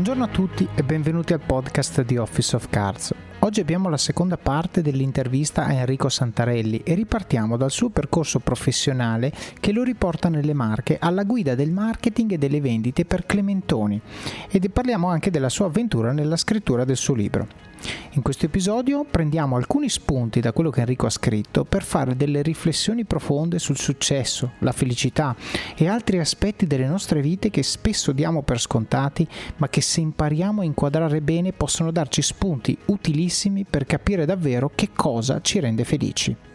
Buongiorno a tutti e benvenuti al podcast di Office of Cards. Oggi abbiamo la seconda parte dell'intervista a Enrico Santarelli e ripartiamo dal suo percorso professionale che lo riporta nelle Marche alla guida del marketing e delle vendite per Clementoni e parliamo anche della sua avventura nella scrittura del suo libro. In questo episodio prendiamo alcuni spunti da quello che Enrico ha scritto per fare delle riflessioni profonde sul successo, la felicità e altri aspetti delle nostre vite che spesso diamo per scontati, ma che se impariamo a inquadrare bene possono darci spunti utilissimi per capire davvero che cosa ci rende felici.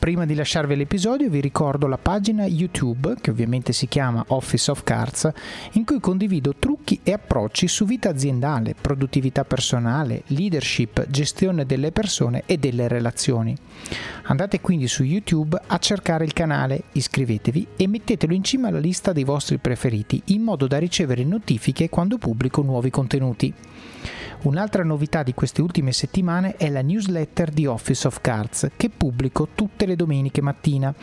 Prima di lasciarvi l'episodio vi ricordo la pagina YouTube, che ovviamente si chiama Office of Cards, in cui condivido trucchi e approcci su vita aziendale, produttività personale, leadership, gestione delle persone e delle relazioni. Andate quindi su YouTube a cercare il canale, iscrivetevi e mettetelo in cima alla lista dei vostri preferiti in modo da ricevere notifiche quando pubblico nuovi contenuti. Un'altra novità di queste ultime settimane è la newsletter di Office of Cards che pubblico tutte le domeniche mattina,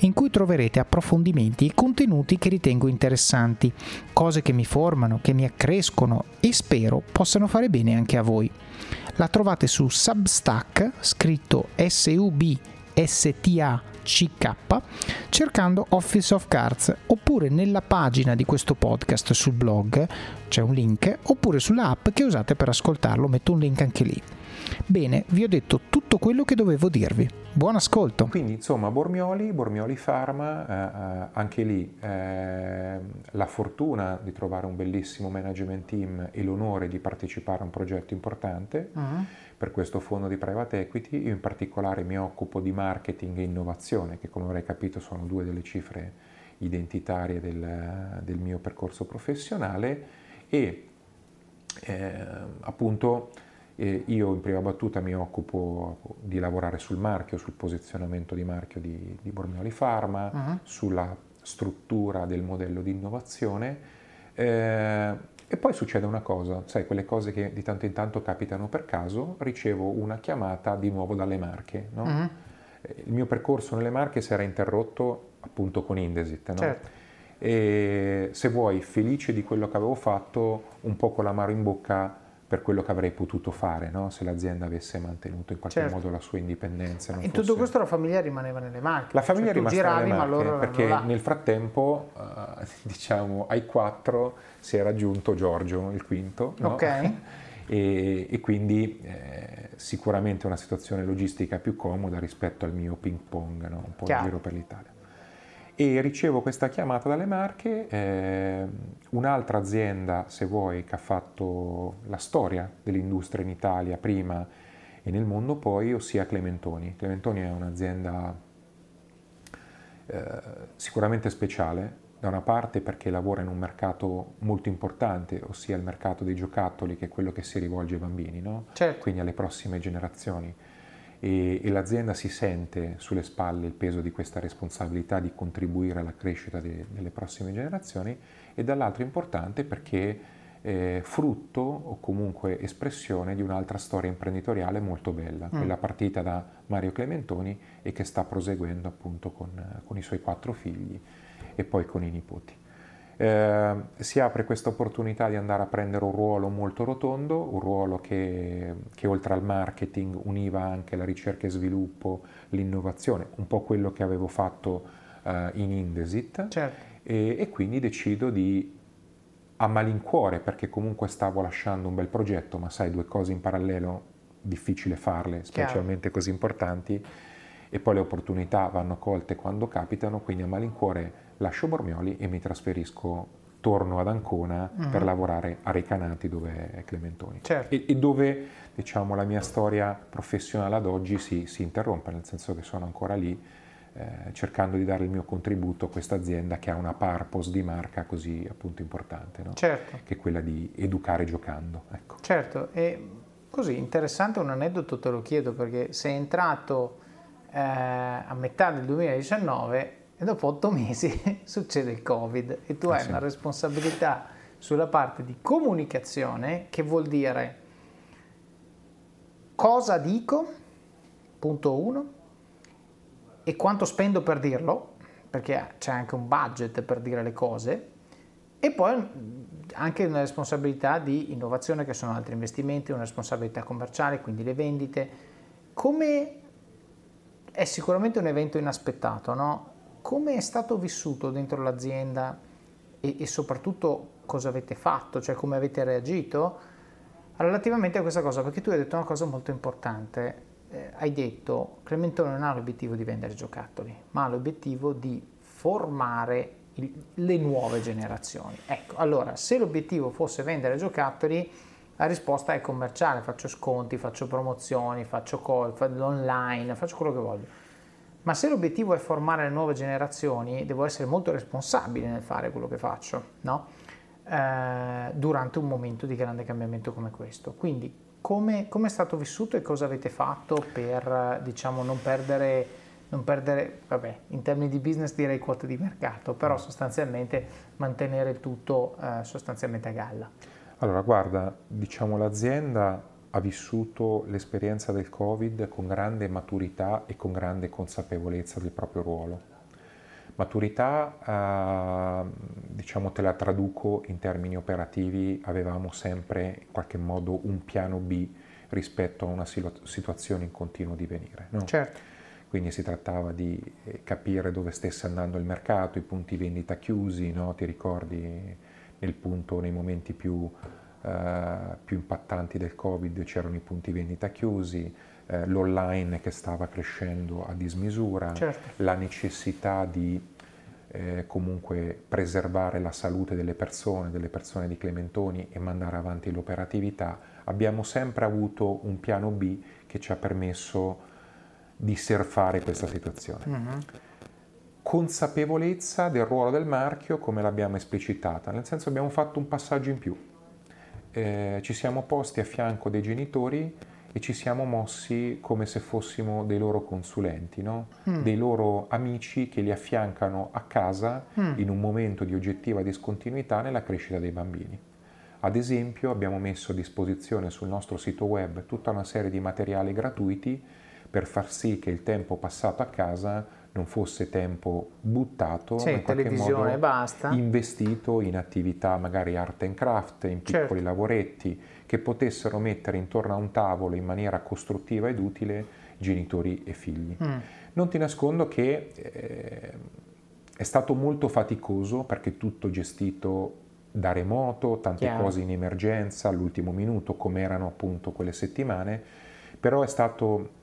in cui troverete approfondimenti e contenuti che ritengo interessanti, cose che mi formano, che mi accrescono e spero possano fare bene anche a voi. La trovate su Substack, scritto S-U-B-S-T-A CK cercando Office of Cards oppure nella pagina di questo podcast sul blog c'è un link oppure sulla app che usate per ascoltarlo metto un link anche lì. Bene vi ho detto tutto quello che dovevo dirvi. Buon ascolto. Quindi insomma Bormioli Bormioli Pharma eh, eh anche lì eh, la fortuna di trovare un bellissimo management team e l'onore di partecipare a un progetto importante. Uh-huh per questo fondo di private equity. Io in particolare mi occupo di marketing e innovazione, che come avrei capito sono due delle cifre identitarie del, del mio percorso professionale e eh, appunto eh, io in prima battuta mi occupo di lavorare sul marchio, sul posizionamento di marchio di, di Bormioli Pharma, uh-huh. sulla struttura del modello di innovazione. Eh, e poi succede una cosa, sai, quelle cose che di tanto in tanto capitano per caso, ricevo una chiamata di nuovo dalle Marche. No? Uh-huh. Il mio percorso nelle Marche si era interrotto appunto con Indesit. No? Certo. E se vuoi, felice di quello che avevo fatto, un po' con l'amaro in bocca per quello che avrei potuto fare no? se l'azienda avesse mantenuto in qualche certo. modo la sua indipendenza. In fosse... tutto questo la famiglia rimaneva nelle Marche. La famiglia cioè, rimasta nelle Marche perché nel frattempo, uh, diciamo, ai quattro si era aggiunto Giorgio, il quinto. No? Ok. e, e, quindi eh, sicuramente una situazione logistica più comoda rispetto al mio ping pong, no? un po' Chiaro. in giro per l'Italia e ricevo questa chiamata dalle Marche, eh, un'altra azienda, se vuoi, che ha fatto la storia dell'industria in Italia prima e nel mondo poi, ossia Clementoni. Clementoni è un'azienda eh, sicuramente speciale, da una parte perché lavora in un mercato molto importante, ossia il mercato dei giocattoli, che è quello che si rivolge ai bambini, no? certo. quindi alle prossime generazioni e, e, l'azienda si sente sulle spalle il peso di questa responsabilità di contribuire alla crescita de, delle prossime generazioni e dall'altro importante perché è frutto o comunque espressione di un'altra storia imprenditoriale molto bella, mm. quella partita da Mario Clementoni e che sta proseguendo appunto con, con i suoi quattro figli e poi con i nipoti eh, si apre questa opportunità di andare a prendere un ruolo molto rotondo, un ruolo che, che, oltre al marketing univa anche la ricerca e sviluppo, l'innovazione, un po' quello che avevo fatto eh, in Indesit certo. e, e quindi decido di a malincuore perché comunque stavo lasciando un bel progetto, ma sai due cose in parallelo difficile farle, specialmente Chiaro. così importanti e poi le opportunità vanno colte quando capitano, quindi a malincuore lascio Bormioli e mi trasferisco, torno ad Ancona uh-huh. per lavorare a Recanati dove è Clementoni certo. e, e, dove diciamo, la mia storia professionale ad oggi si, si interrompe, nel senso che sono ancora lì eh, cercando di dare il mio contributo a questa azienda che ha una purpose di marca così appunto importante, no? certo. che è quella di educare giocando. Ecco. Certo, e così interessante un aneddoto te lo chiedo perché sei entrato eh, a metà del 2019 e dopo otto mesi succede il Covid e tu eh hai sì. una responsabilità sulla parte di comunicazione che vuol dire cosa dico, punto uno, e quanto spendo per dirlo, perché c'è anche un budget per dire le cose, e poi anche una responsabilità di innovazione che sono altri investimenti, una responsabilità commerciale, quindi le vendite. Come è sicuramente un evento inaspettato, no? Come è stato vissuto dentro l'azienda e, e soprattutto cosa avete fatto, cioè come avete reagito relativamente a questa cosa? Perché tu hai detto una cosa molto importante. Eh, hai detto Clementone non ha l'obiettivo di vendere giocattoli, ma ha l'obiettivo di formare il, le nuove generazioni. Ecco, allora, se l'obiettivo fosse vendere giocattoli, la risposta è commerciale, faccio sconti, faccio promozioni, faccio call, faccio online, faccio quello che voglio. Ma se l'obiettivo è formare le nuove generazioni, devo essere molto responsabile nel fare quello che faccio, no? eh, durante un momento di grande cambiamento come questo. Quindi come, come, è stato vissuto e cosa avete fatto per diciamo, non perdere, non perdere, vabbè, in termini di business direi quote di mercato, però sostanzialmente mantenere tutto eh, sostanzialmente a galla? Allora, guarda, diciamo l'azienda ha vissuto l'esperienza del Covid con grande maturità e con grande consapevolezza del proprio ruolo Maturità, eh, diciamo te la traduco in termini operativi, avevamo sempre in qualche modo un piano B rispetto a una situazione in continuo divenire. No? Certo. Quindi si trattava di eh, capire dove stesse andando il mercato, i punti vendita chiusi, no? ti ricordi nel punto, nei momenti più, eh, più impattanti del Covid c'erano i punti vendita chiusi, eh, l'online che stava crescendo a dismisura, certo. la necessità di eh, comunque preservare la salute delle persone, delle persone di Clementoni e mandare avanti l'operatività, abbiamo sempre avuto un piano B che ci ha permesso di surfare questa situazione. Mm-hmm. Consapevolezza del ruolo del marchio come l'abbiamo esplicitata, nel senso abbiamo fatto un passaggio in più. Eh, ci siamo posti a fianco dei genitori e ci siamo mossi come se fossimo dei loro consulenti, no? mm. dei loro amici che li affiancano a casa mm. in un momento di oggettiva discontinuità nella crescita dei bambini. Ad esempio abbiamo messo a disposizione sul nostro sito web tutta una serie di materiali gratuiti per far sì che il tempo passato a casa non fosse tempo buttato, sì, in qualche modo basta. investito in attività magari art and craft, in piccoli certo. lavoretti, che potessero mettere intorno a un tavolo in maniera costruttiva ed utile genitori e figli. Mm. Non ti nascondo che eh, è stato molto faticoso perché tutto gestito da remoto, tante Chiaro. cose in emergenza, all'ultimo minuto, come erano appunto quelle settimane, però è stato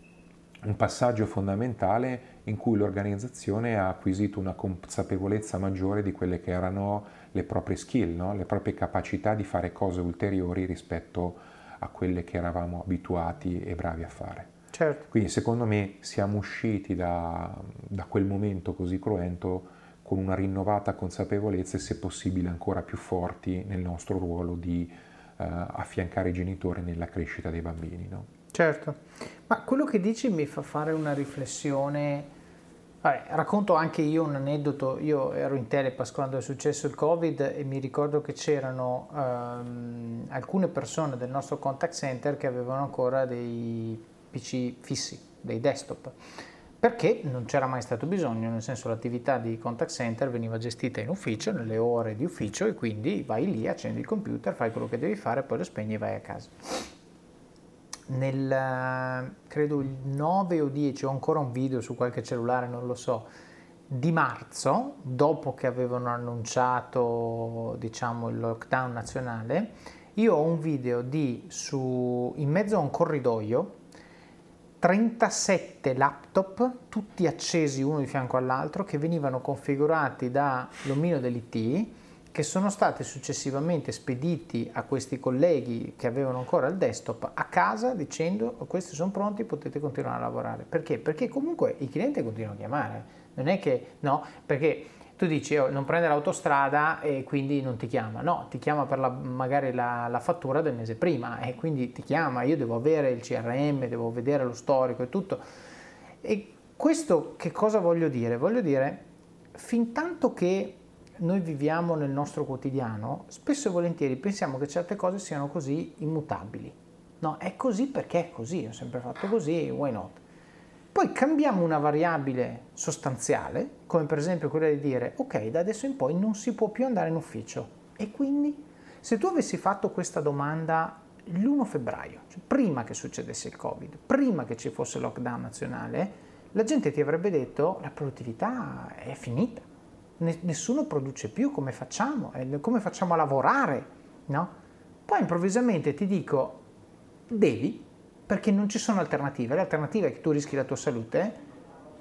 un passaggio fondamentale in cui l'organizzazione ha acquisito una consapevolezza maggiore di quelle che erano le proprie skill, no? le proprie capacità di fare cose ulteriori rispetto a quelle che eravamo abituati e bravi a fare. Certo. Quindi secondo me siamo usciti da, da quel momento così cruento con una rinnovata consapevolezza e se possibile ancora più forti nel nostro ruolo di uh, affiancare i genitori nella crescita dei bambini. No? Certo, ma quello che dici mi fa fare una riflessione. Vabbè, racconto anche io un aneddoto. Io ero in Telepass quando è successo il Covid e mi ricordo che c'erano um, alcune persone del nostro contact center che avevano ancora dei PC fissi, dei desktop, perché non c'era mai stato bisogno, nel senso l'attività di contact center veniva gestita in ufficio, nelle ore di ufficio e quindi vai lì, accendi il computer, fai quello che devi fare, poi lo spegni e vai a casa nel credo il 9 o 10, ho ancora un video su qualche cellulare, non lo so, di marzo, dopo che avevano annunciato diciamo, il lockdown nazionale, io ho un video di su, in mezzo a un corridoio 37 laptop, tutti accesi uno di fianco all'altro, che venivano configurati dall'omino dell'IT che sono stati successivamente spediti a questi colleghi che avevano ancora il desktop a casa dicendo questi sono pronti, potete continuare a lavorare. Perché? Perché comunque i clienti continuano a chiamare, non è che no, perché tu dici oh, non prende l'autostrada e quindi non ti chiama, no, ti chiama per la, magari la, la, fattura del mese prima e quindi ti chiama, io devo avere il CRM, devo vedere lo storico e tutto. E questo che cosa voglio dire? Voglio dire, fin tanto che noi viviamo nel nostro quotidiano, spesso e volentieri pensiamo che certe cose siano così immutabili. No, è così perché è così, ho sempre fatto così, why not? Poi cambiamo una variabile sostanziale, come per esempio quella di dire, ok, da adesso in poi non si può più andare in ufficio. E quindi Se tu avessi fatto questa domanda l'1 febbraio, cioè prima che succedesse il Covid, prima che ci fosse lockdown nazionale, la gente ti avrebbe detto la produttività è finita, nessuno produce più, come facciamo? Come facciamo a lavorare? No? Poi improvvisamente ti dico, devi, perché non ci sono alternative, l'alternativa è che tu rischi la tua salute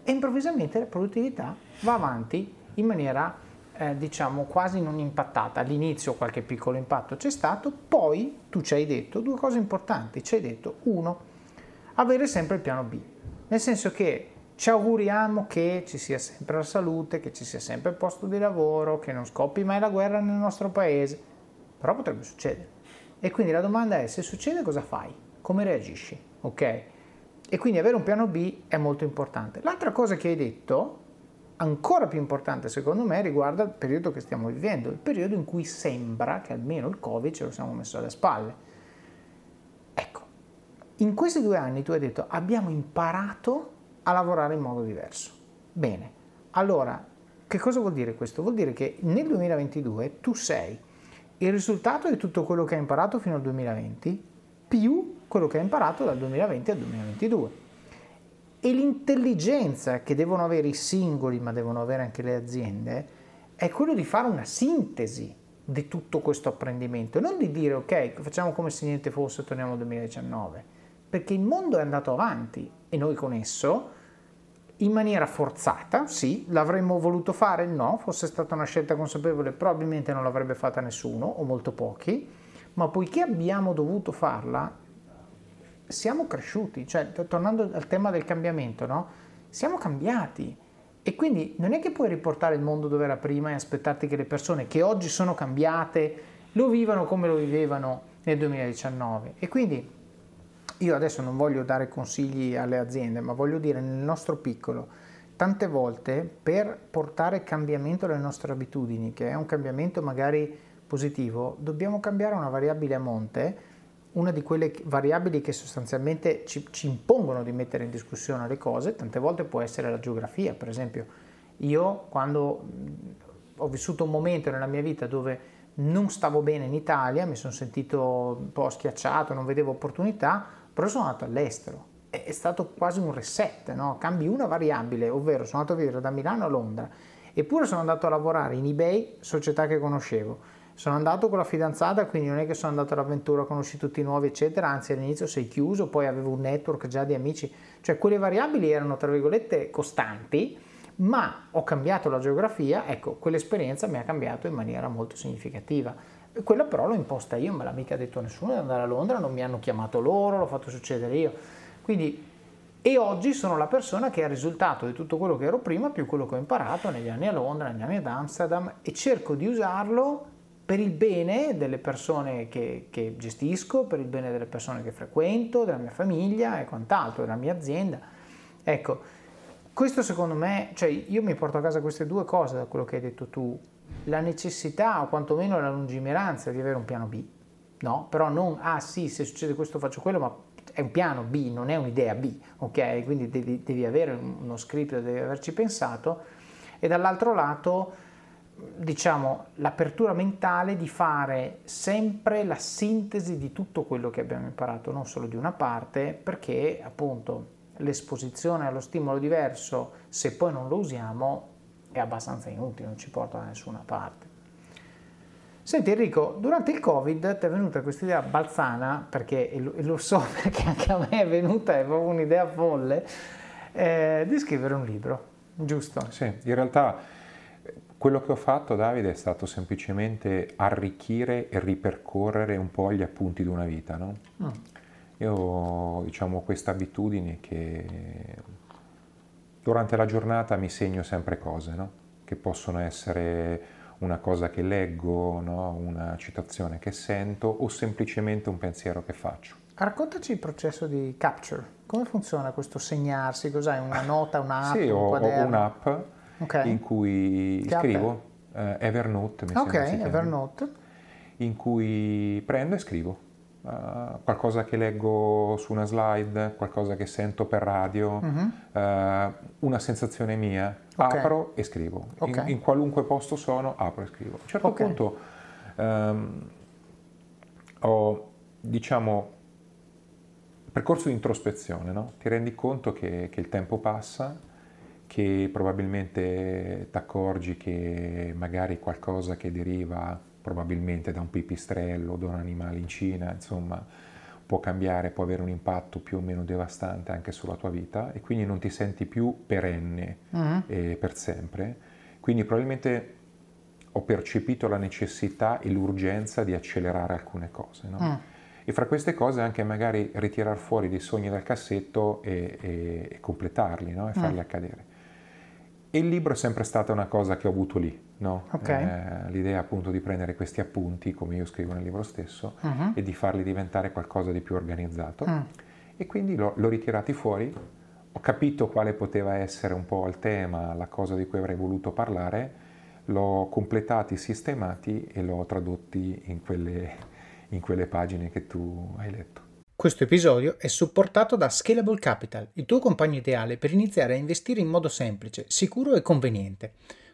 e improvvisamente la produttività va avanti in maniera eh, diciamo quasi non impattata. All'inizio qualche piccolo impatto c'è stato, poi tu ci hai detto due cose importanti, ci hai detto uno, avere sempre il piano B, nel senso che ci auguriamo che ci sia sempre la salute, che ci sia sempre il posto di lavoro, che non scoppi mai la guerra nel nostro paese, però potrebbe succedere. E quindi la domanda è se succede cosa fai? Come reagisci? Ok? E quindi avere un piano B è molto importante. L'altra cosa che hai detto, ancora più importante secondo me, riguarda il periodo che stiamo vivendo, il periodo in cui sembra che almeno il Covid ce lo siamo messo alle spalle. Ecco, in questi due anni tu hai detto abbiamo imparato a lavorare in modo diverso. Bene, allora che cosa vuol dire questo? Vuol dire che nel 2022 tu sei il risultato di tutto quello che hai imparato fino al 2020 più quello che hai imparato dal 2020 al 2022. E l'intelligenza che devono avere i singoli, ma devono avere anche le aziende, è quello di fare una sintesi di tutto questo apprendimento, non di dire ok, facciamo come se niente fosse, torniamo al 2019, perché il mondo è andato avanti e noi con esso, in maniera forzata, sì, l'avremmo voluto fare, no, fosse stata una scelta consapevole, probabilmente non l'avrebbe fatta nessuno o molto pochi, ma poiché abbiamo dovuto farla, siamo cresciuti, cioè tornando al tema del cambiamento, no? Siamo cambiati. E quindi non è che puoi riportare il mondo dove era prima e aspettarti che le persone che oggi sono cambiate lo vivano come lo vivevano nel 2019 e quindi io adesso non voglio dare consigli alle aziende, ma voglio dire nel nostro piccolo, tante volte per portare cambiamento alle nostre abitudini, che è un cambiamento magari positivo, dobbiamo cambiare una variabile a monte una di quelle variabili che sostanzialmente ci, ci, impongono di mettere in discussione le cose, tante volte può essere la geografia, per esempio. Io quando ho vissuto un momento nella mia vita dove non stavo bene in Italia, mi sono sentito un po' schiacciato, non vedevo opportunità, però sono andato all'estero. È stato quasi un reset, no? cambi una variabile, ovvero sono andato a vivere da Milano a Londra, eppure sono andato a lavorare in eBay, società che conoscevo sono andato con la fidanzata, quindi non è che sono andato all'avventura, conosci tutti nuovi, eccetera, anzi all'inizio sei chiuso, poi avevo un network già di amici, cioè quelle variabili erano tra virgolette costanti, ma ho cambiato la geografia, ecco, quell'esperienza mi ha cambiato in maniera molto significativa. Quella però l'ho imposta io, me l'ha mica detto nessuno di andare a Londra, non mi hanno chiamato loro, l'ho fatto succedere io. Quindi, e oggi sono la persona che è il risultato di tutto quello che ero prima, più quello che ho imparato negli anni a Londra, negli anni ad Amsterdam, e cerco di usarlo per il bene delle persone che, che, gestisco, per il bene delle persone che frequento, della mia famiglia e quant'altro, della mia azienda. Ecco, questo secondo me, cioè io mi porto a casa queste due cose da quello che hai detto tu, la necessità o quantomeno la lungimiranza di avere un piano B, no? Però non, ah sì, se succede questo faccio quello, ma è un piano B, non è un'idea B, ok? Quindi devi, devi avere uno script, devi averci pensato, e dall'altro lato diciamo, l'apertura mentale di fare sempre la sintesi di tutto quello che abbiamo imparato, non solo di una parte, perché appunto l'esposizione allo stimolo diverso, se poi non lo usiamo, è abbastanza inutile, non ci porta da nessuna parte. Senti Enrico, durante il Covid ti è venuta questa idea balzana, perché e lo so perché anche a me è venuta, è proprio un'idea folle, eh, di scrivere un libro, giusto? Sì, in realtà quello che ho fatto, Davide, è stato semplicemente arricchire e ripercorrere un po' gli appunti di una vita. No? Mm. Io ho diciamo, questa abitudine che durante la giornata mi segno sempre cose, no? che possono essere una cosa che leggo, no? una citazione che sento o semplicemente un pensiero che faccio. Raccontaci il processo di capture, come funziona questo segnarsi, cos'hai una nota, un'app? Sì, ho, ho un'app okay. in cui che scrivo, eh, Evernote, mi Ok, Evernote. In cui prendo e scrivo. Uh, qualcosa che leggo su una slide, qualcosa che sento per radio, uh-huh. uh, una sensazione mia, okay. apro e scrivo. Okay. In, in, qualunque posto sono, apro e scrivo. A un certo okay. punto um, ho, diciamo, percorso di introspezione, no? ti rendi conto che, che il tempo passa, che probabilmente ti accorgi che magari qualcosa che deriva probabilmente da un pipistrello, da un animale in Cina, insomma, può cambiare, può avere un impatto più o meno devastante anche sulla tua vita e quindi non ti senti più perenne uh-huh. eh, per sempre. Quindi probabilmente ho percepito la necessità e l'urgenza di accelerare alcune cose. No? Uh. E fra queste cose anche magari ritirare fuori dei sogni dal cassetto e, e, e completarli no? e farli uh. accadere. E il libro è sempre stata una cosa che ho avuto lì, no? okay. eh, l'idea appunto di prendere questi appunti, come io scrivo nel libro stesso, uh-huh. e di farli diventare qualcosa di più organizzato. Uh. E quindi l'ho, l'ho ritirati fuori, ho capito quale poteva essere un po' il tema, la cosa di cui avrei voluto parlare, l'ho completati, sistemati e l'ho tradotti in quelle, in quelle pagine che tu hai letto. Questo episodio è supportato da Scalable Capital, il tuo compagno ideale per iniziare a investire in modo semplice, sicuro e conveniente.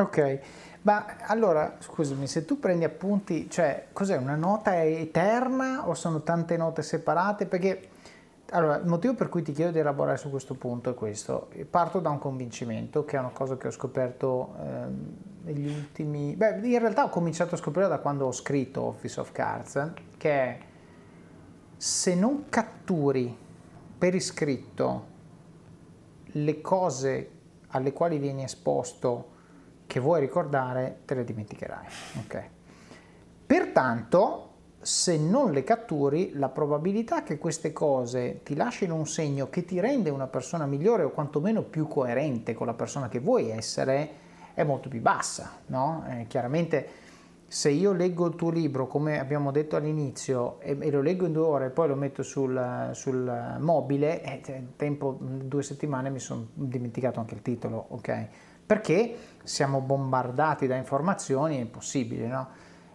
Ok, ma allora scusami, se tu prendi appunti, cioè cos'è una nota eterna o sono tante note separate? Perché allora, il motivo per cui ti chiedo di elaborare su questo punto è questo. Parto da un convincimento, che è una cosa che ho scoperto eh, negli ultimi... Beh, in realtà ho cominciato a scoprire da quando ho scritto Office of Cards, che è se non catturi per iscritto le cose alle quali vieni esposto che vuoi ricordare te le dimenticherai. Okay. Pertanto, se non le catturi, la probabilità che queste cose ti lasciano un segno che ti rende una persona migliore o quantomeno più coerente con la persona che vuoi essere è molto più bassa. No? Eh, chiaramente se io leggo il tuo libro, come abbiamo detto all'inizio, e, lo leggo in due ore e poi lo metto sul, sul mobile, eh, tempo due settimane mi sono dimenticato anche il titolo, ok? Perché siamo bombardati da informazioni, è impossibile, no?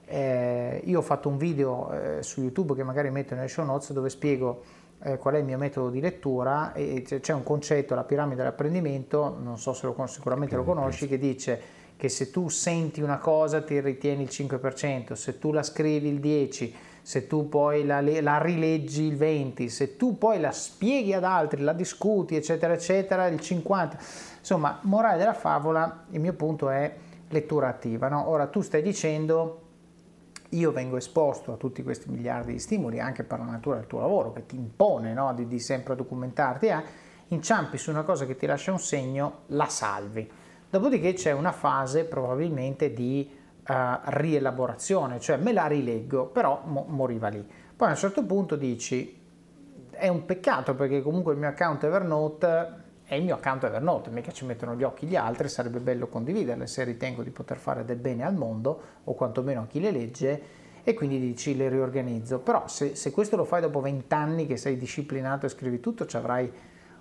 eh, io ho fatto un video eh, su YouTube che magari metto nelle show notes dove spiego eh, qual è il mio metodo di lettura e c'è un concetto, la piramide dell'apprendimento, non so se lo, sicuramente lo conosci, che dice che se tu senti una cosa ti ritieni il 5%, se tu la scrivi il 10%, se tu poi la, la, rileggi il 20, se tu poi la spieghi ad altri, la discuti, eccetera, eccetera, il 50. Insomma, morale della favola, il mio punto è lettura attiva. No? Ora tu stai dicendo, io vengo esposto a tutti questi miliardi di stimoli anche per la natura del tuo lavoro che ti impone no? di, di, sempre documentarti, eh? inciampi su una cosa che ti lascia un segno, la salvi. Dopodiché c'è una fase probabilmente di uh, rielaborazione, cioè me la rileggo, però mo- moriva lì. Poi a un certo punto dici, è un peccato perché comunque il mio account Evernote è il mio account Evernote, mica ci mettono gli occhi gli altri, sarebbe bello condividerle se ritengo di poter fare del bene al mondo o quantomeno a chi le legge e quindi dici le riorganizzo. Però se, se questo lo fai dopo vent'anni che sei disciplinato e scrivi tutto, ci avrai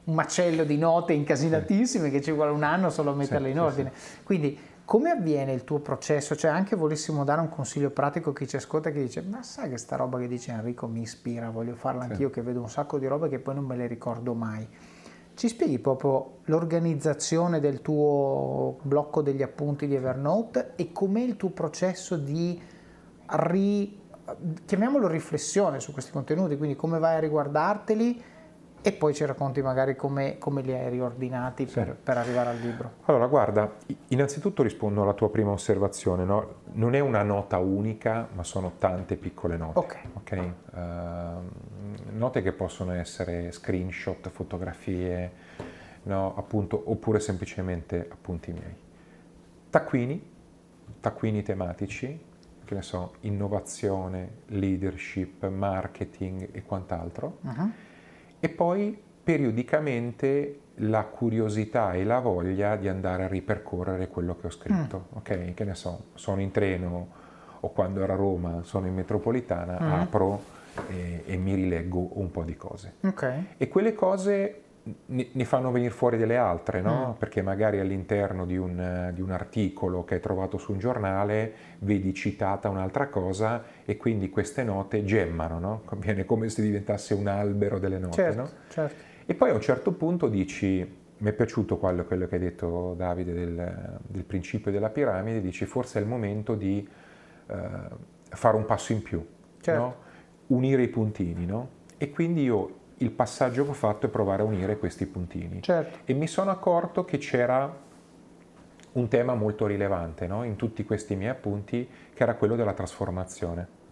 un macello di note incasinatissime che ci vuole un anno solo a metterle in ordine. Quindi come avviene il tuo processo? Cioè, anche volessimo dare un consiglio pratico a chi ci ascolta che dice: Ma sai che sta roba che dice Enrico mi ispira, voglio farla anch'io, sì. che vedo un sacco di robe che poi non me le ricordo mai. Ci spieghi proprio l'organizzazione del tuo blocco degli appunti di Evernote e com'è il tuo processo di ri, chiamiamolo riflessione su questi contenuti, quindi come vai a riguardarteli e poi ci racconti magari come, come li hai riordinati sì. per, per, arrivare al libro. Allora, guarda, innanzitutto rispondo alla tua prima osservazione, no? non è una nota unica, ma sono tante piccole note. Ok. okay? Uh, note che possono essere screenshot, fotografie, no? Appunto, oppure semplicemente appunti miei. Taccuini, taccuini tematici, che ne so, innovazione, leadership, marketing e quant'altro. Uh-huh e poi periodicamente la curiosità e la voglia di andare a ripercorrere quello che ho scritto. Mm. Ok, che ne so, sono in treno o quando ero a Roma sono in metropolitana, mm. apro e, e, mi rileggo un po' di cose. Okay. E quelle cose ne, fanno venire fuori delle altre, no? Mm. Perché magari all'interno di un, di un, articolo che hai trovato su un giornale vedi citata un'altra cosa e quindi queste note gemmano, no? Viene come se diventasse un albero delle note, certo, no? certo. E poi a un certo punto dici, mi è piaciuto quello, quello che hai detto Davide del, del, principio della piramide, dici forse è il momento di uh, fare un passo in più, certo. unire i puntini, no? E quindi io il passaggio che ho fatto è provare a unire questi puntini. Certo. E mi sono accorto che c'era un tema molto rilevante no? in tutti questi miei appunti, che era quello della trasformazione.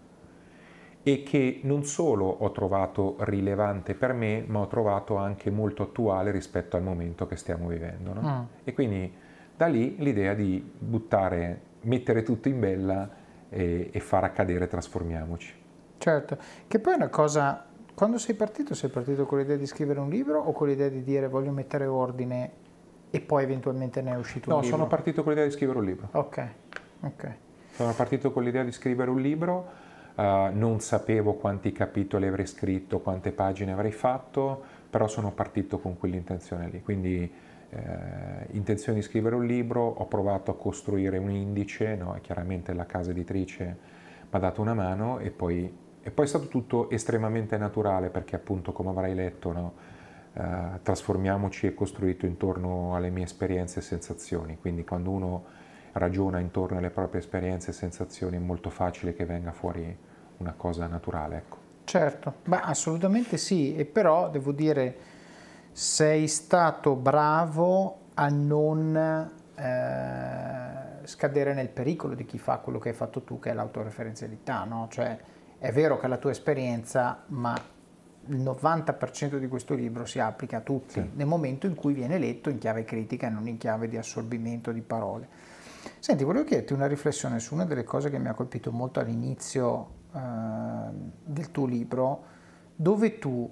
E che non solo ho trovato rilevante per me, ma ho trovato anche molto attuale rispetto al momento che stiamo vivendo. No? Mm. E quindi da lì l'idea di buttare, mettere tutto in bella e, e far accadere Trasformiamoci. Certo, che poi è una cosa quando sei partito, sei partito con l'idea di scrivere un libro o con l'idea di dire voglio mettere ordine e poi eventualmente ne è uscito no, un libro? No, sono partito con l'idea di scrivere un libro. Ok, ok. Sono partito con l'idea di scrivere un libro, uh, non sapevo quanti capitoli avrei scritto, quante pagine avrei fatto, però sono partito con quell'intenzione lì. Quindi eh, intenzione di scrivere un libro, ho provato a costruire un indice, no? chiaramente la casa editrice mi ha dato una mano e poi e poi è stato tutto estremamente naturale perché appunto, come avrai letto, no? uh, Trasformiamoci è costruito intorno alle mie esperienze e sensazioni, quindi quando uno ragiona intorno alle proprie esperienze e sensazioni è molto facile che venga fuori una cosa naturale. Ecco. Certo, Beh, assolutamente sì, e però devo dire, sei stato bravo a non eh, scadere nel pericolo di chi fa quello che hai fatto tu, che è l'autoreferenzialità, no? Cioè, è vero che è la tua esperienza, ma il 90% di questo libro si applica a tutti sì. nel momento in cui viene letto in chiave critica e non in chiave di assorbimento di parole. Senti, volevo chiederti una riflessione su una delle cose che mi ha colpito molto all'inizio eh, del tuo libro, dove tu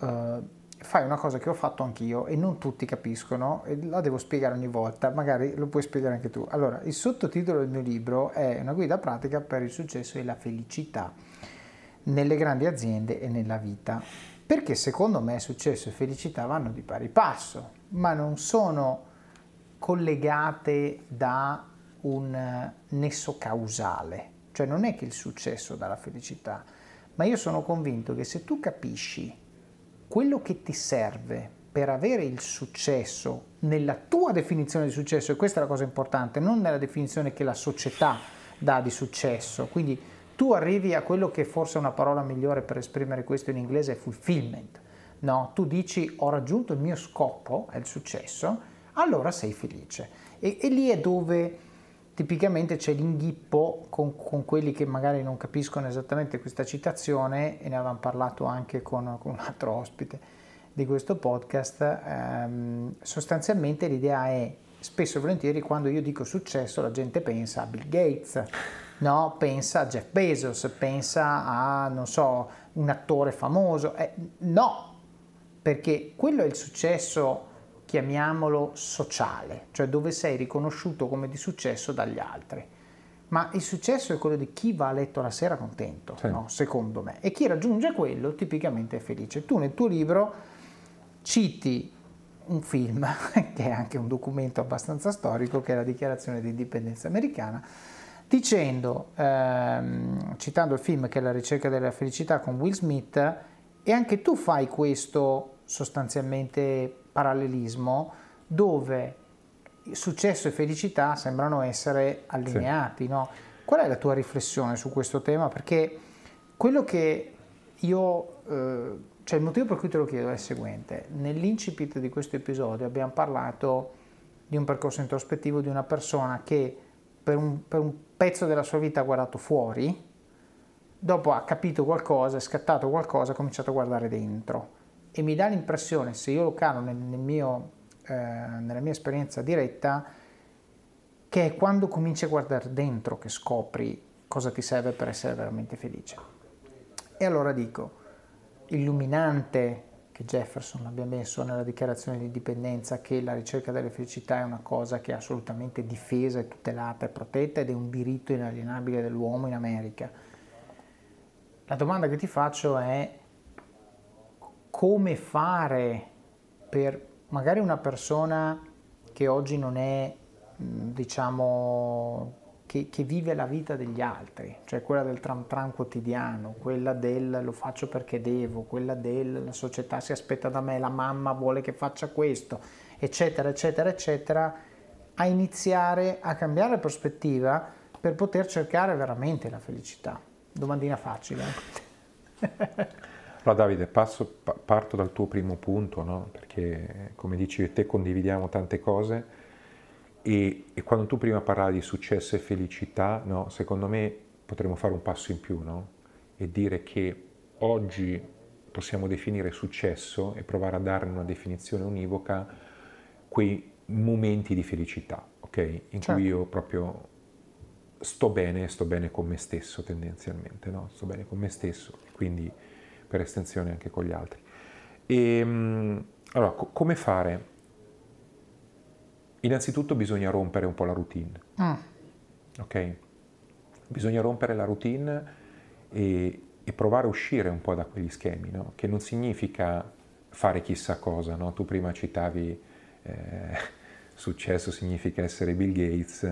eh, fai una cosa che ho fatto anch'io e non tutti capiscono e la devo spiegare ogni volta, magari lo puoi spiegare anche tu. Allora, il sottotitolo del mio libro è Una guida pratica per il successo e la felicità nelle grandi aziende e nella vita. Perché secondo me successo e felicità vanno di pari passo, ma non sono collegate da un nesso causale. Cioè non è che il successo dà la felicità, ma io sono convinto che se tu capisci quello che ti serve per avere il successo nella tua definizione di successo, e questa è la cosa importante, non nella definizione che la società dà di successo, quindi tu arrivi a quello che forse è una parola migliore per esprimere questo in inglese è fulfillment. No, tu dici ho raggiunto il mio scopo, è il successo, allora sei felice. E, e lì è dove tipicamente c'è l'inghippo con, con, quelli che magari non capiscono esattamente questa citazione, e ne avevamo parlato anche con, con un altro ospite di questo podcast. Ehm, sostanzialmente l'idea è spesso e volentieri quando io dico successo la gente pensa a Bill Gates no? pensa a Jeff Bezos, pensa a, non so, un attore famoso. Eh, no, perché quello è il successo, chiamiamolo sociale, cioè dove sei riconosciuto come di successo dagli altri. Ma il successo è quello di chi va a letto la sera contento, sì. no? secondo me. E chi raggiunge quello tipicamente è felice. Tu nel tuo libro citi un film, che è anche un documento abbastanza storico, che è la dichiarazione di indipendenza americana, dicendo, ehm, citando il film che è La ricerca della felicità con Will Smith, e anche tu fai questo sostanzialmente parallelismo dove successo e felicità sembrano essere allineati. Sì. No? Qual è la tua riflessione su questo tema? Perché quello che io eh, cioè il motivo per cui te lo chiedo è il seguente. Nell'incipit di questo episodio abbiamo parlato di un percorso introspettivo di una persona che per un, per un pezzo della sua vita ha guardato fuori, dopo ha capito qualcosa, è scattato qualcosa, ha cominciato a guardare dentro. E mi dà l'impressione, se io lo calo nel, nel mio, eh, nella mia esperienza diretta, che è quando cominci a guardare dentro che scopri cosa ti serve per essere veramente felice. E allora dico, illuminante che Jefferson abbia messo nella dichiarazione di indipendenza che la ricerca della felicità è una cosa che è assolutamente difesa tutelata e protetta ed è un diritto inalienabile dell'uomo in America. La domanda che ti faccio è come fare per magari una persona che oggi non è, diciamo, che, che, vive la vita degli altri, cioè quella del tram tram quotidiano, quella del lo faccio perché devo, quella del la società si aspetta da me, la mamma vuole che faccia questo, eccetera, eccetera, eccetera, a iniziare a cambiare prospettiva per poter cercare veramente la felicità. Domandina facile. Allora Davide, passo, parto dal tuo primo punto, no? perché come dici te condividiamo tante cose e, e, quando tu prima parlavi di successo e felicità, no, secondo me potremmo fare un passo in più no? e dire che oggi possiamo definire successo e provare a darne una definizione univoca quei momenti di felicità, ok? In certo. cui io proprio sto bene, sto bene con me stesso tendenzialmente, no? Sto bene con me stesso e quindi per estensione anche con gli altri. E, ehm, allora, co- come fare? Innanzitutto bisogna rompere un po' la routine. Mm. Ok? Bisogna rompere la routine e, e, provare a uscire un po' da quegli schemi, no? Che non significa fare chissà cosa, no? Tu prima citavi eh, successo significa essere Bill Gates,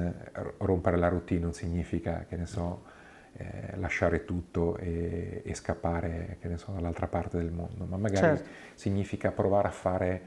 rompere la routine non significa, che ne so, eh, lasciare tutto e, e scappare, che ne so, dall'altra parte del mondo, ma magari certo. significa provare a fare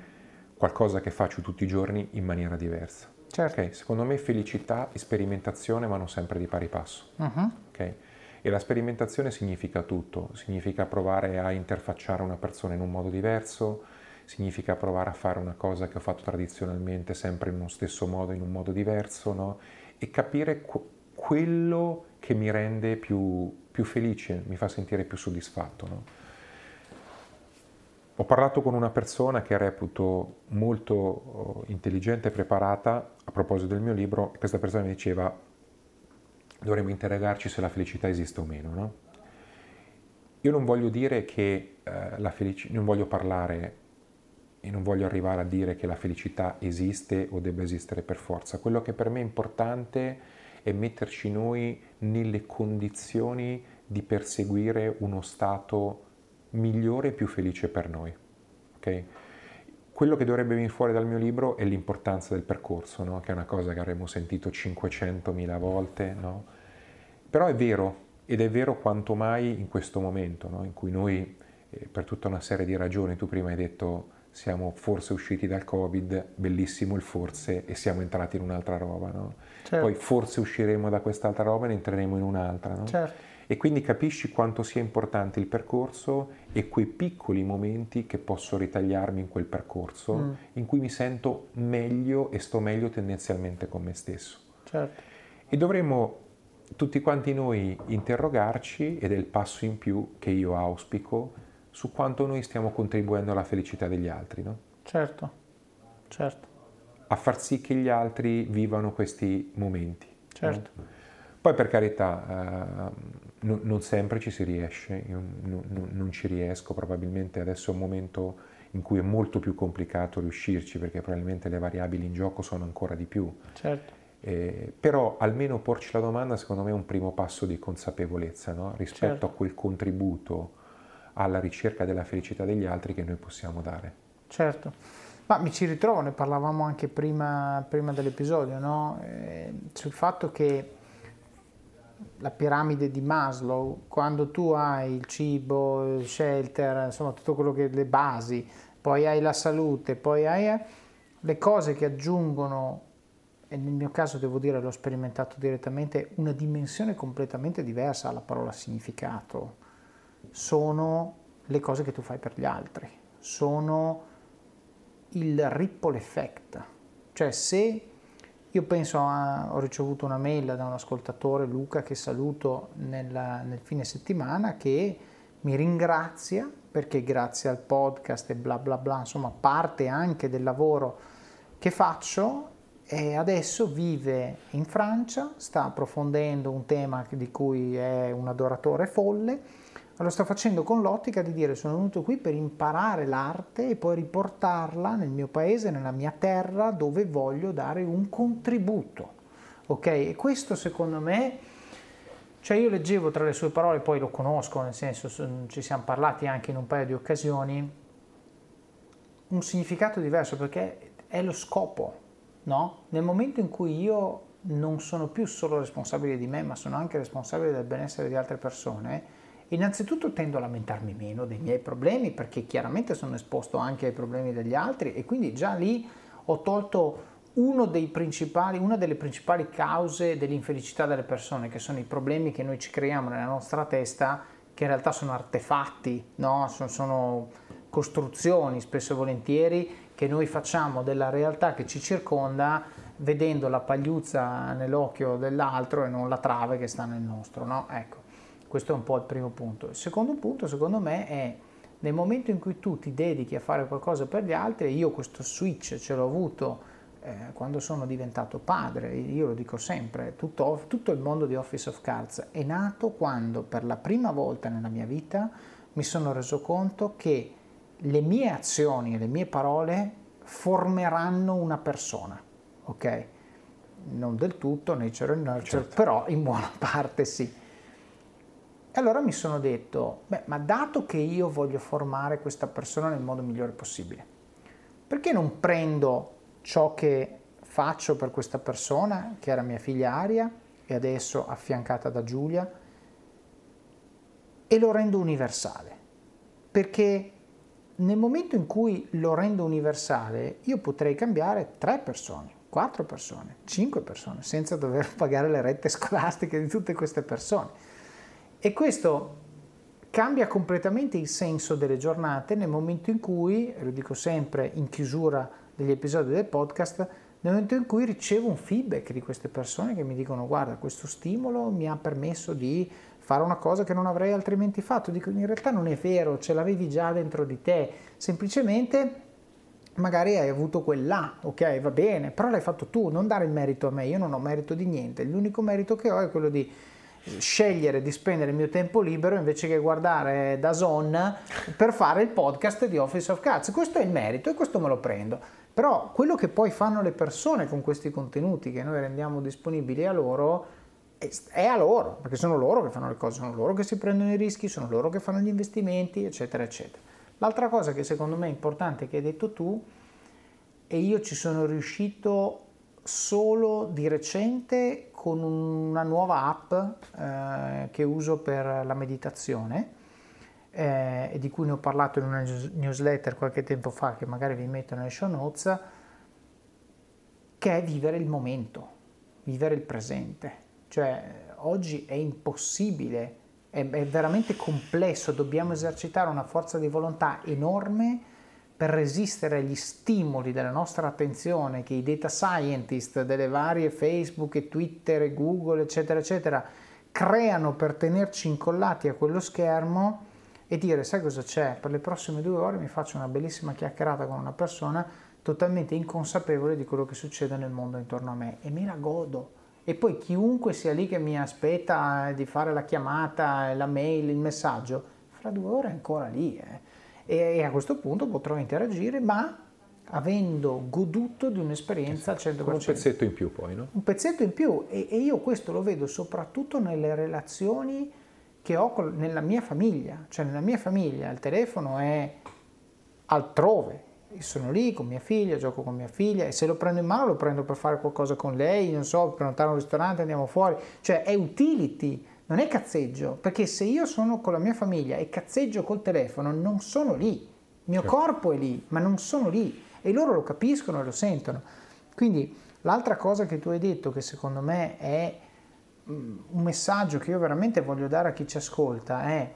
qualcosa che faccio tutti i giorni in maniera diversa. Certo. Okay? Secondo me felicità e sperimentazione vanno sempre di pari passo. Uh-huh. Okay? E la sperimentazione significa tutto, significa provare a interfacciare una persona in un modo diverso, significa provare a fare una cosa che ho fatto tradizionalmente sempre in uno stesso modo, in un modo diverso, no? e capire qu- quello che mi rende più, più, felice, mi fa sentire più soddisfatto. No? Ho parlato con una persona che reputo molto oh, intelligente e preparata a proposito del mio libro questa persona mi diceva dovremmo interrogarci se la felicità esiste o meno. No? Io non voglio dire che eh, la felicità, non voglio parlare e non voglio arrivare a dire che la felicità esiste o debba esistere per forza. Quello che per me è importante è metterci noi nelle condizioni di perseguire uno stato migliore e più felice per noi. Okay? Quello che dovrebbe venire fuori dal mio libro è l'importanza del percorso, no? che è una cosa che avremmo sentito 500.000 volte, no? però è vero, ed è vero quanto mai in questo momento, no? in cui noi, eh, per tutta una serie di ragioni, tu prima hai detto siamo forse usciti dal Covid, bellissimo il forse, e siamo entrati in un'altra roba, no? certo. poi forse usciremo da quest'altra roba e ne entreremo in un'altra. No? Certo e quindi capisci quanto sia importante il percorso e quei piccoli momenti che posso ritagliarmi in quel percorso mm. in cui mi sento meglio e sto meglio tendenzialmente con me stesso. Certo. E dovremmo tutti quanti noi interrogarci, ed è il passo in più che io auspico, su quanto noi stiamo contribuendo alla felicità degli altri, no? Certo, certo. A far sì che gli altri vivano questi momenti. Certo. No? Poi per carità, eh, no, non sempre ci si riesce, io no, non ci riesco, probabilmente adesso è un momento in cui è molto più complicato riuscirci perché probabilmente le variabili in gioco sono ancora di più. Certo. Eh, però almeno porci la domanda secondo me è un primo passo di consapevolezza no? rispetto certo. a quel contributo alla ricerca della felicità degli altri che noi possiamo dare. Certo, ma mi ci ritrovo, ne parlavamo anche prima, prima dell'episodio, no? eh, sul fatto che la piramide di Maslow, quando tu hai il cibo, il shelter, insomma tutto quello che le basi, poi hai la salute, poi hai eh, le cose che aggiungono, e nel mio caso devo dire l'ho sperimentato direttamente, una dimensione completamente diversa alla parola significato, sono le cose che tu fai per gli altri, sono il ripple effect. Cioè se io penso a, ho ricevuto una mail da un ascoltatore, Luca, che saluto nella, nel fine settimana, che mi ringrazia perché grazie al podcast e bla bla bla, insomma parte anche del lavoro che faccio e adesso vive in Francia, sta approfondendo un tema di cui è un adoratore folle, ma lo sto facendo con l'ottica di dire sono venuto qui per imparare l'arte e poi riportarla nel mio paese, nella mia terra dove voglio dare un contributo. Ok? E questo secondo me, cioè io leggevo tra le sue parole, poi lo conosco, nel senso ci siamo parlati anche in un paio di occasioni, un significato diverso perché è lo scopo no? Nel momento in cui io non sono più solo responsabile di me, ma sono anche responsabile del benessere di altre persone, innanzitutto tendo a lamentarmi meno dei miei problemi, perché chiaramente sono esposto anche ai problemi degli altri e quindi già lì ho tolto una delle principali cause dell'infelicità delle persone, che sono i problemi che noi ci creiamo nella nostra testa, che in realtà sono artefatti, no? sono, sono costruzioni spesso e volentieri che noi facciamo della realtà che ci circonda vedendo la pagliuzza nell'occhio dell'altro e non la trave che sta nel nostro. No? Ecco, questo è un po' il primo punto. Il secondo punto, secondo me, è nel momento in cui tu ti dedichi a fare qualcosa per gli altri, io questo switch ce l'ho avuto eh, quando sono diventato padre, io lo dico sempre, tutto, tutto il mondo di Office of Cards è nato quando per la prima volta nella mia vita mi sono reso conto che le mie azioni e le mie parole formeranno una persona, ok? Non del tutto, nature and nurture, certo. però in buona parte sì. E allora mi sono detto, beh, ma dato che io voglio formare questa persona nel modo migliore possibile, perché non prendo ciò che faccio per questa persona, che era mia figlia Aria e adesso affiancata da Giulia, e lo rendo universale? Perché nel momento in cui lo rendo universale, io potrei cambiare tre persone, quattro persone, cinque persone, senza dover pagare le rette scolastiche di tutte queste persone. E questo cambia completamente il senso delle giornate nel momento in cui, lo dico sempre in chiusura degli episodi del podcast, nel momento in cui ricevo un feedback di queste persone che mi dicono guarda questo stimolo mi ha permesso di fare una cosa che non avrei altrimenti fatto. Dico, in realtà non è vero, ce l'avevi già dentro di te, semplicemente magari hai avuto quella, ok, va bene, però l'hai fatto tu, non dare il merito a me, io non ho merito di niente, l'unico merito che ho è quello di scegliere di spendere il mio tempo libero invece che guardare da Zone per fare il podcast di Office of Cards. Questo è il merito e questo me lo prendo. Però quello che poi fanno le persone con questi contenuti che noi rendiamo disponibili a loro è a loro, perché sono loro che fanno le cose, sono loro che si prendono i rischi, sono loro che fanno gli investimenti, eccetera, eccetera. L'altra cosa che secondo me è importante che hai detto tu, e io ci sono riuscito solo di recente con una nuova app eh, che uso per la meditazione eh, e di cui ne ho parlato in una newsletter qualche tempo fa che magari vi metto nelle show notes, che è vivere il momento, vivere il presente. Cioè, oggi è impossibile, è, è veramente complesso, dobbiamo esercitare una forza di volontà enorme per resistere agli stimoli della nostra attenzione che i data scientist delle varie Facebook e Twitter e Google, eccetera, eccetera, creano per tenerci incollati a quello schermo e dire, sai cosa c'è? Per le prossime due ore mi faccio una bellissima chiacchierata con una persona totalmente inconsapevole di quello che succede nel mondo intorno a me e me la godo e poi chiunque sia lì che mi aspetta di fare la chiamata, la mail, il messaggio, fra due ore è ancora lì. Eh. E, a questo punto potrò interagire, ma avendo goduto di un'esperienza al 100%. Con un pezzetto in più poi, no? Un pezzetto in più e, e io questo lo vedo soprattutto nelle relazioni che ho con, nella mia famiglia, cioè nella mia famiglia il telefono è altrove, io sono lì con mia figlia, gioco con mia figlia e se lo prendo in mano lo prendo per fare qualcosa con lei, non so, prenotare un ristorante, andiamo fuori, cioè è utility, non è cazzeggio, perché se io sono con la mia famiglia e cazzeggio col telefono non sono lì, il mio certo. corpo è lì, ma non sono lì e loro lo capiscono e lo sentono. Quindi l'altra cosa che tu hai detto che secondo me è mm, un messaggio che io veramente voglio dare a chi ci ascolta è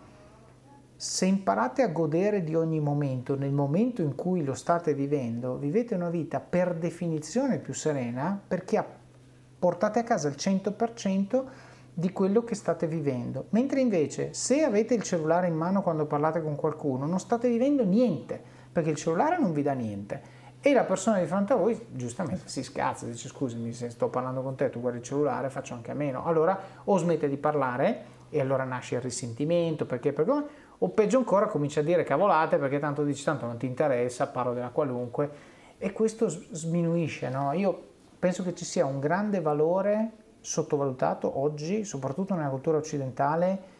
se imparate a godere di ogni momento, nel momento in cui lo state vivendo, vivete una vita per definizione più serena perché portate a casa il 100% di quello che state vivendo. Mentre invece se avete il cellulare in mano quando parlate con qualcuno, non state vivendo niente, perché il cellulare non vi dà niente. E la persona di fronte a voi giustamente si scazza, dice scusami se sto parlando con te, tu guardi il cellulare, faccio anche a meno. Allora o smette di parlare e allora nasce il risentimento, perché, perché o peggio ancora comincia a dire cavolate perché tanto dici tanto non ti interessa, parlo della qualunque e questo sminuisce. No? Io penso che ci sia un grande valore sottovalutato oggi, soprattutto nella cultura occidentale,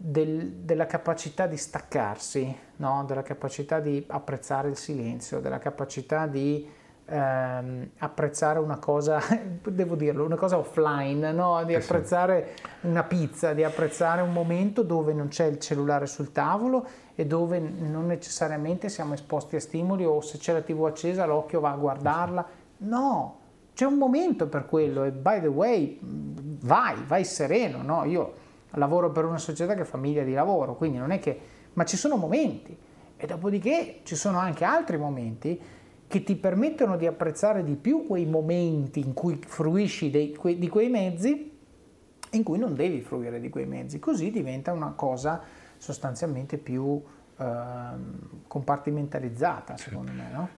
del, della capacità di staccarsi, no? della capacità di apprezzare il silenzio, della capacità di ehm, apprezzare una cosa, devo dirlo, una cosa offline, no? di apprezzare una pizza, di apprezzare un momento dove non c'è il cellulare sul tavolo e dove non necessariamente siamo esposti a stimoli o se c'è la tv accesa l'occhio va a guardarla. No, c'è un momento per quello e by the way vai, vai sereno, no? Io lavoro per una società che è famiglia di lavoro, quindi non è che... ma ci sono momenti e dopodiché ci sono anche altri momenti che ti permettono di apprezzare di più quei momenti in cui fruisci dei, que, di quei mezzi in cui non devi fruire di quei mezzi, così diventa una cosa sostanzialmente più eh, compartimentalizzata, secondo me, no?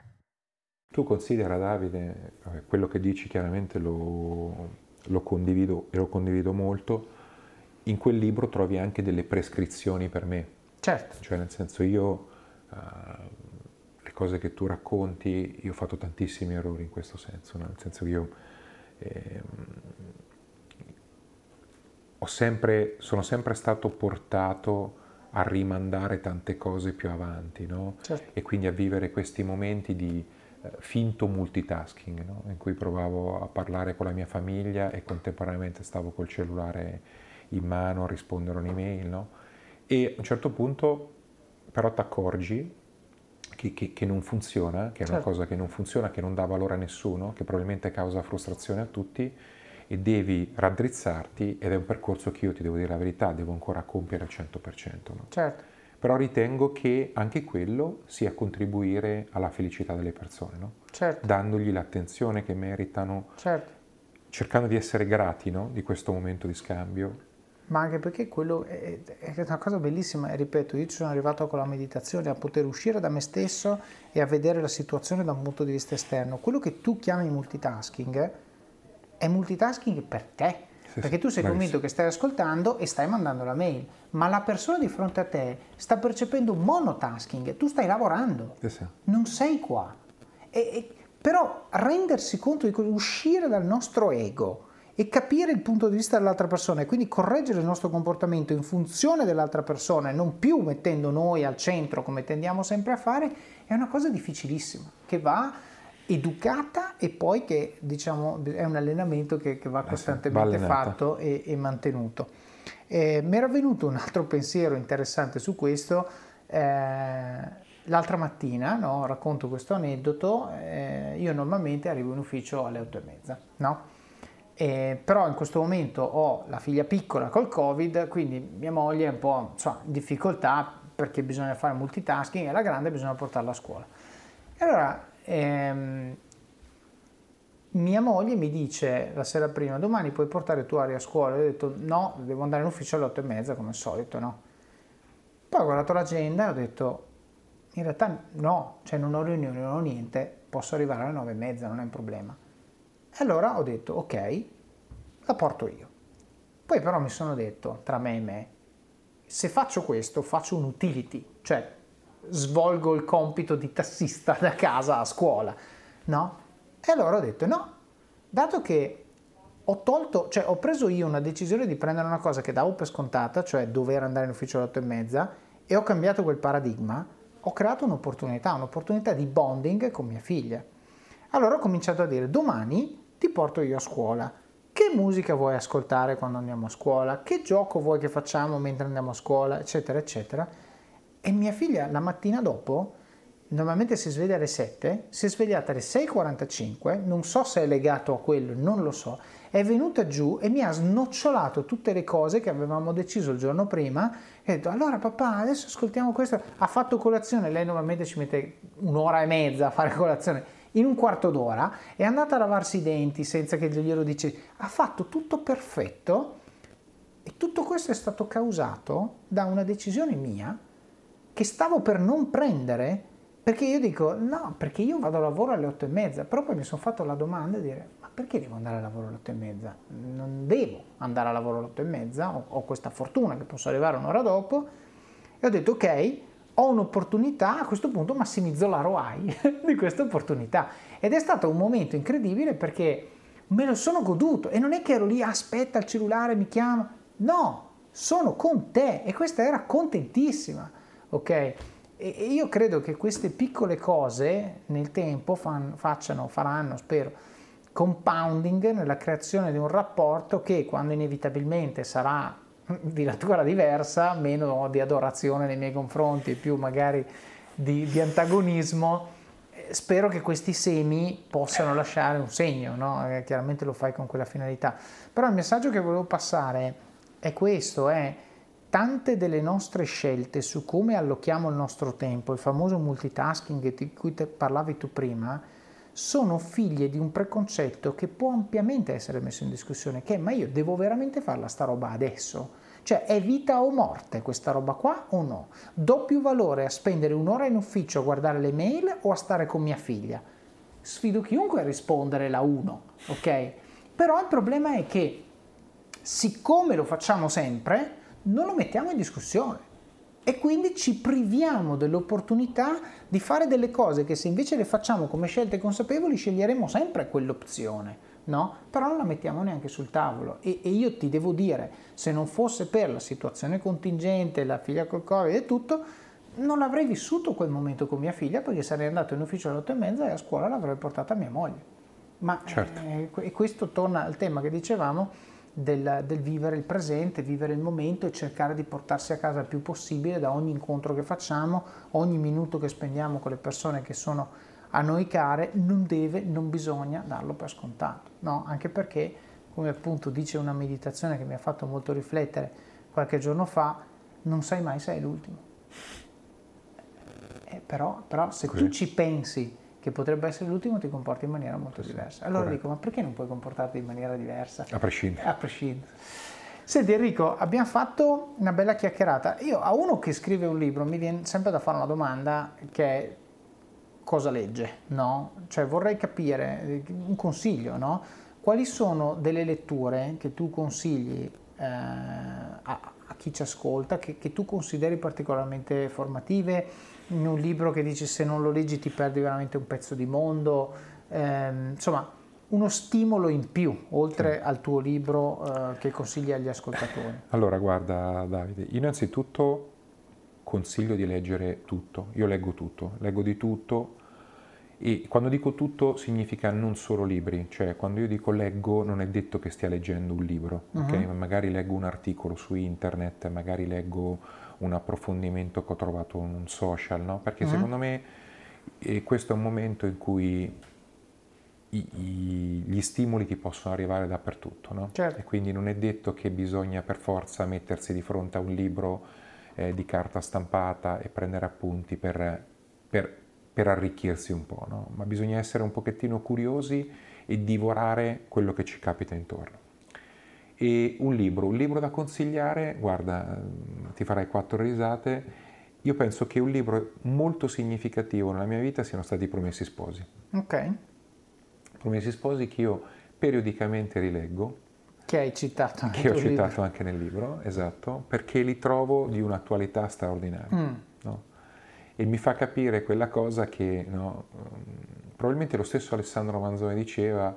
Tu considera, Davide, quello che dici chiaramente lo, lo condivido e lo condivido molto, in quel libro trovi anche delle prescrizioni per me. Certo. Cioè nel senso io, uh, le cose che tu racconti, io ho fatto tantissimi errori in questo senso, no? nel senso che io eh, sempre, sono sempre stato portato a rimandare tante cose più avanti, no? certo. E quindi a vivere questi momenti di finto multitasking, no? in cui provavo a parlare con la mia famiglia e contemporaneamente stavo col cellulare in mano a rispondere a un'email, no? E a un certo punto però ti accorgi che, che, che, non funziona, che è certo. una cosa che non funziona, che non dà valore a nessuno, che probabilmente causa frustrazione a tutti e devi raddrizzarti ed è un percorso che io ti devo dire la verità, devo ancora compiere al 100%. No? Certo. Però ritengo che anche quello sia contribuire alla felicità delle persone, no? certo. dandogli l'attenzione che meritano, certo. cercando di essere grati no? di questo momento di scambio ma anche perché quello è, è, una cosa bellissima e ripeto, io ci sono arrivato con la meditazione a poter uscire da me stesso e a vedere la situazione da un punto di vista esterno. Quello che tu chiami multitasking è multitasking per te, perché tu sei convinto che stai ascoltando e stai mandando la mail, ma la persona di fronte a te sta percependo un monotasking, tu stai lavorando, sì, non sei qua. E, e, però rendersi conto di uscire dal nostro ego, e capire il punto di vista dell'altra persona e quindi correggere il nostro comportamento in funzione dell'altra persona e non più mettendo noi al centro come tendiamo sempre a fare è una cosa difficilissima che va educata e poi che diciamo è un allenamento che, che va costantemente va fatto e, e mantenuto. Eh, mi era venuto un altro pensiero interessante su questo. Eh, l'altra mattina, no, racconto questo aneddoto, eh, io normalmente arrivo in ufficio alle otto e mezza, no? Eh, però in questo momento ho la figlia piccola col covid, quindi mia moglie è un po' insomma, in difficoltà perché bisogna fare multitasking e la grande bisogna portarla a scuola. E allora ehm, mia moglie mi dice la sera prima, domani puoi portare tu Ari a scuola? Io ho detto no, devo andare in ufficio alle otto e mezza come al solito, no? Poi ho guardato l'agenda e ho detto in realtà no, cioè non ho riunioni, non ho niente, posso arrivare alle nove e mezza, non è un problema. E allora ho detto, ok, la porto io. Poi però mi sono detto, tra me e me, se faccio questo faccio un utility, cioè svolgo il compito di tassista da casa a scuola, no? E allora ho detto, no, dato che ho tolto, cioè ho preso io una decisione di prendere una cosa che davo per scontata, cioè dover andare in ufficio alle otto e mezza, e ho cambiato quel paradigma, ho creato un'opportunità, un'opportunità di bonding con mia figlia. Allora ho cominciato a dire domani ti porto io a scuola. Che musica vuoi ascoltare quando andiamo a scuola? Che gioco vuoi che facciamo mentre andiamo a scuola? Eccetera, eccetera. E mia figlia la mattina dopo, normalmente si sveglia alle 7, si è svegliata alle 6.45, non so se è legato a quello, non lo so, è venuta giù e mi ha snocciolato tutte le cose che avevamo deciso il giorno prima. E ha detto allora papà adesso ascoltiamo questo, ha fatto colazione, lei normalmente ci mette un'ora e mezza a fare colazione, in un quarto d'ora è andata a lavarsi i denti senza che glielo dice, ha fatto tutto perfetto e tutto questo è stato causato da una decisione mia che stavo per non prendere perché io dico no, perché io vado a lavoro alle otto e mezza, però poi mi sono fatto la domanda di dire ma perché devo andare a lavoro alle otto e mezza? Non devo andare a lavoro alle otto e mezza, ho, ho questa fortuna che posso arrivare un'ora dopo e ho detto ok, ho un'opportunità, a questo punto massimizzo la ROI di questa opportunità. Ed è stato un momento incredibile perché me lo sono goduto e non è che ero lì, aspetta il cellulare, mi chiama, no, sono con te e questa era contentissima, ok? E io credo che queste piccole cose nel tempo fan, facciano, faranno, spero, compounding nella creazione di un rapporto che quando inevitabilmente sarà di natura diversa, meno di adorazione nei miei confronti, più magari di, di antagonismo, eh, spero che questi semi possano lasciare un segno, no? Eh, chiaramente lo fai con quella finalità. Però il messaggio che volevo passare è questo, è tante delle nostre scelte su come allochiamo il nostro tempo, il famoso multitasking di cui parlavi tu prima, sono figlie di un preconcetto che può ampiamente essere messo in discussione, che è ma io devo veramente farla sta roba adesso? Cioè è vita o morte questa roba qua o no? Do più valore a spendere un'ora in ufficio a guardare le mail o a stare con mia figlia? Sfido chiunque a rispondere la 1, ok? Però il problema è che siccome lo facciamo sempre, non lo mettiamo in discussione e quindi ci priviamo dell'opportunità di fare delle cose che se invece le facciamo come scelte consapevoli sceglieremo sempre quell'opzione no? Però non la mettiamo neanche sul tavolo e, e, io ti devo dire, se non fosse per la situazione contingente, la figlia col Covid e tutto, non l'avrei vissuto quel momento con mia figlia perché sarei andato in ufficio alle otto e mezza e a scuola l'avrei portata a mia moglie. Ma certo. eh, e questo torna al tema che dicevamo del, del, vivere il presente, vivere il momento e cercare di portarsi a casa il più possibile da ogni incontro che facciamo, ogni minuto che spendiamo con le persone che sono a noi care non deve, non bisogna darlo per scontato, no? anche perché, come appunto dice una meditazione che mi ha fatto molto riflettere qualche giorno fa, non sai mai se è l'ultimo. Eh, però, però, se Così. tu ci pensi che potrebbe essere l'ultimo, ti comporti in maniera molto diversa. Allora Corretto. dico, ma perché non puoi comportarti in maniera diversa? A prescindere. A prescindere. Senti Enrico, abbiamo fatto una bella chiacchierata. Io a uno che scrive un libro mi viene sempre da fare una domanda che è cosa legge, no? Cioè vorrei capire, un consiglio, no? Quali sono delle letture che tu consigli eh, a, a, chi ci ascolta, che, che, tu consideri particolarmente formative, un libro che dici se non lo leggi ti perdi veramente un pezzo di mondo, eh, insomma uno stimolo in più, oltre sì. al tuo libro eh, che consigli agli ascoltatori? Allora, guarda Davide, innanzitutto consiglio di leggere tutto, io leggo tutto, leggo di tutto, e quando dico tutto significa non solo libri, cioè quando io dico leggo non è detto che stia leggendo un libro, uh-huh. okay? magari leggo un articolo su internet, magari leggo un approfondimento che ho trovato in un social, no? perché uh-huh. secondo me eh, questo è un momento in cui i, i, gli stimoli ti possono arrivare dappertutto, no? certo. e quindi non è detto che bisogna per forza mettersi di fronte a un libro eh, di carta stampata e prendere appunti per, per per arricchirsi un po', no? ma bisogna essere un pochettino curiosi e divorare quello che ci capita intorno. E un libro, un libro da consigliare, guarda, ti farai quattro risate, io penso che un libro molto significativo nella mia vita siano stati i Promessi Sposi. Ok. Promessi Sposi che io periodicamente rileggo. Che hai citato anche Che ho citato libro. anche nel libro, esatto, perché li trovo di un'attualità straordinaria. Mm. No? e mi fa capire quella cosa che no, probabilmente lo stesso Alessandro Manzoni diceva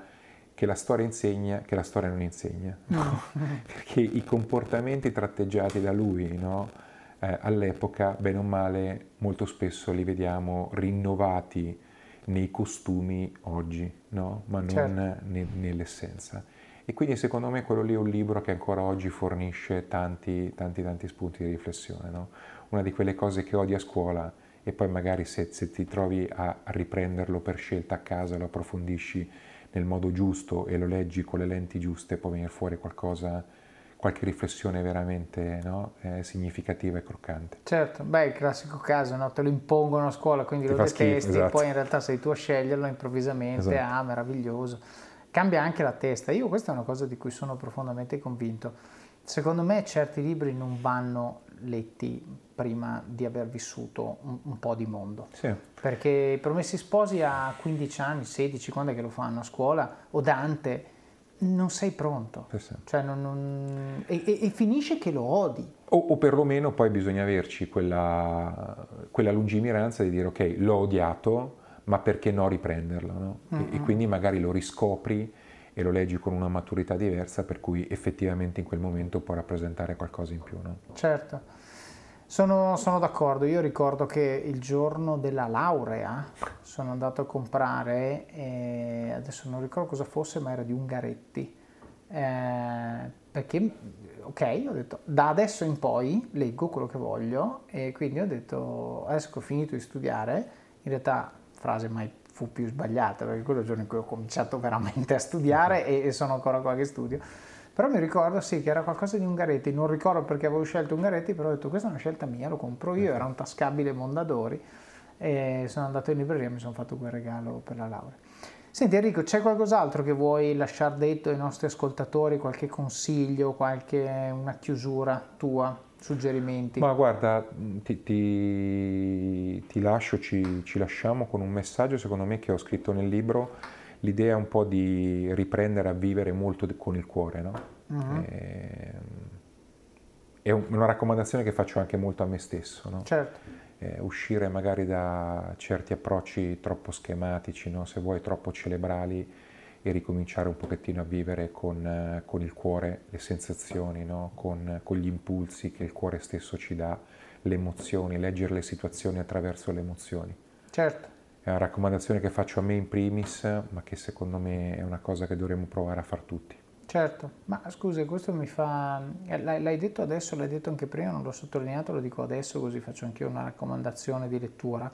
che la storia insegna che la storia non insegna, no? perché i comportamenti tratteggiati da lui no, eh, all'epoca, bene o male, molto spesso li vediamo rinnovati nei costumi oggi, no? ma non certo. ne, nell'essenza. E quindi secondo me quello lì è un libro che ancora oggi fornisce tanti, tanti, tanti spunti di riflessione. No? Una di quelle cose che odi a scuola e poi magari se, se ti trovi a riprenderlo per scelta a casa, lo approfondisci nel modo giusto e lo leggi con le lenti giuste, può venire fuori qualcosa qualche riflessione veramente no? eh, significativa e croccante. Certo, beh, il classico caso, no? te lo impongono a scuola, quindi Ti lo detesti schifo, esatto. e poi in realtà sei tu a sceglierlo improvvisamente, esatto. ah, meraviglioso. Cambia anche la testa. Io questa è una cosa di cui sono profondamente convinto. Secondo me certi libri non vanno letti prima di aver vissuto un, un po' di mondo. Sì. Perché i Promessi Sposi a 15 anni, 16, quando è che lo fanno a scuola, o Dante, non sei pronto. Sì, sì. Cioè non, non... E, e, e, finisce che lo odi. O, o, perlomeno poi bisogna averci quella, quella, lungimiranza di dire ok, l'ho odiato, ma perché no riprenderlo? No? Mm-hmm. E, e, quindi magari lo riscopri e lo leggi con una maturità diversa per cui effettivamente in quel momento può rappresentare qualcosa in più. No? Certo. Sono, sono, d'accordo, io ricordo che il giorno della laurea sono andato a comprare, eh, adesso non ricordo cosa fosse, ma era di Ungaretti, eh, perché, ok, ho detto, da adesso in poi leggo quello che voglio e quindi ho detto, adesso che ho finito di studiare, in realtà, frase mai fu più sbagliata, perché quello è il giorno in cui ho cominciato veramente a studiare e, e sono ancora qua che studio, però mi ricordo sì che era qualcosa di Ungaretti, non ricordo perché avevo scelto Ungaretti, però ho detto questa è una scelta mia, lo compro io, era un tascabile Mondadori e sono andato in libreria e mi sono fatto quel regalo per la laurea. Senti Enrico, c'è qualcos'altro che vuoi lasciare detto ai nostri ascoltatori, qualche consiglio, qualche, una chiusura tua, suggerimenti? Ma guarda, ti, ti, ti lascio, ci, ci lasciamo con un messaggio secondo me che ho scritto nel libro l'idea è un po' di riprendere a vivere molto con il cuore, no? Uh-huh. è una raccomandazione che faccio anche molto a me stesso, no? Certo. Eh, uscire magari da certi approcci troppo schematici, no? se vuoi troppo cerebrali e ricominciare un pochettino a vivere con, eh, con il cuore le sensazioni, no? con, con, gli impulsi che il cuore stesso ci dà, le emozioni, leggere le situazioni attraverso le emozioni. Certo. È una raccomandazione che faccio a me in primis, ma che secondo me è una cosa che dovremmo provare a far tutti. Certo, ma scusa, questo mi fa... Eh, l'hai detto adesso, l'hai detto anche prima, non l'ho sottolineato, lo dico adesso così faccio anche io una raccomandazione di lettura,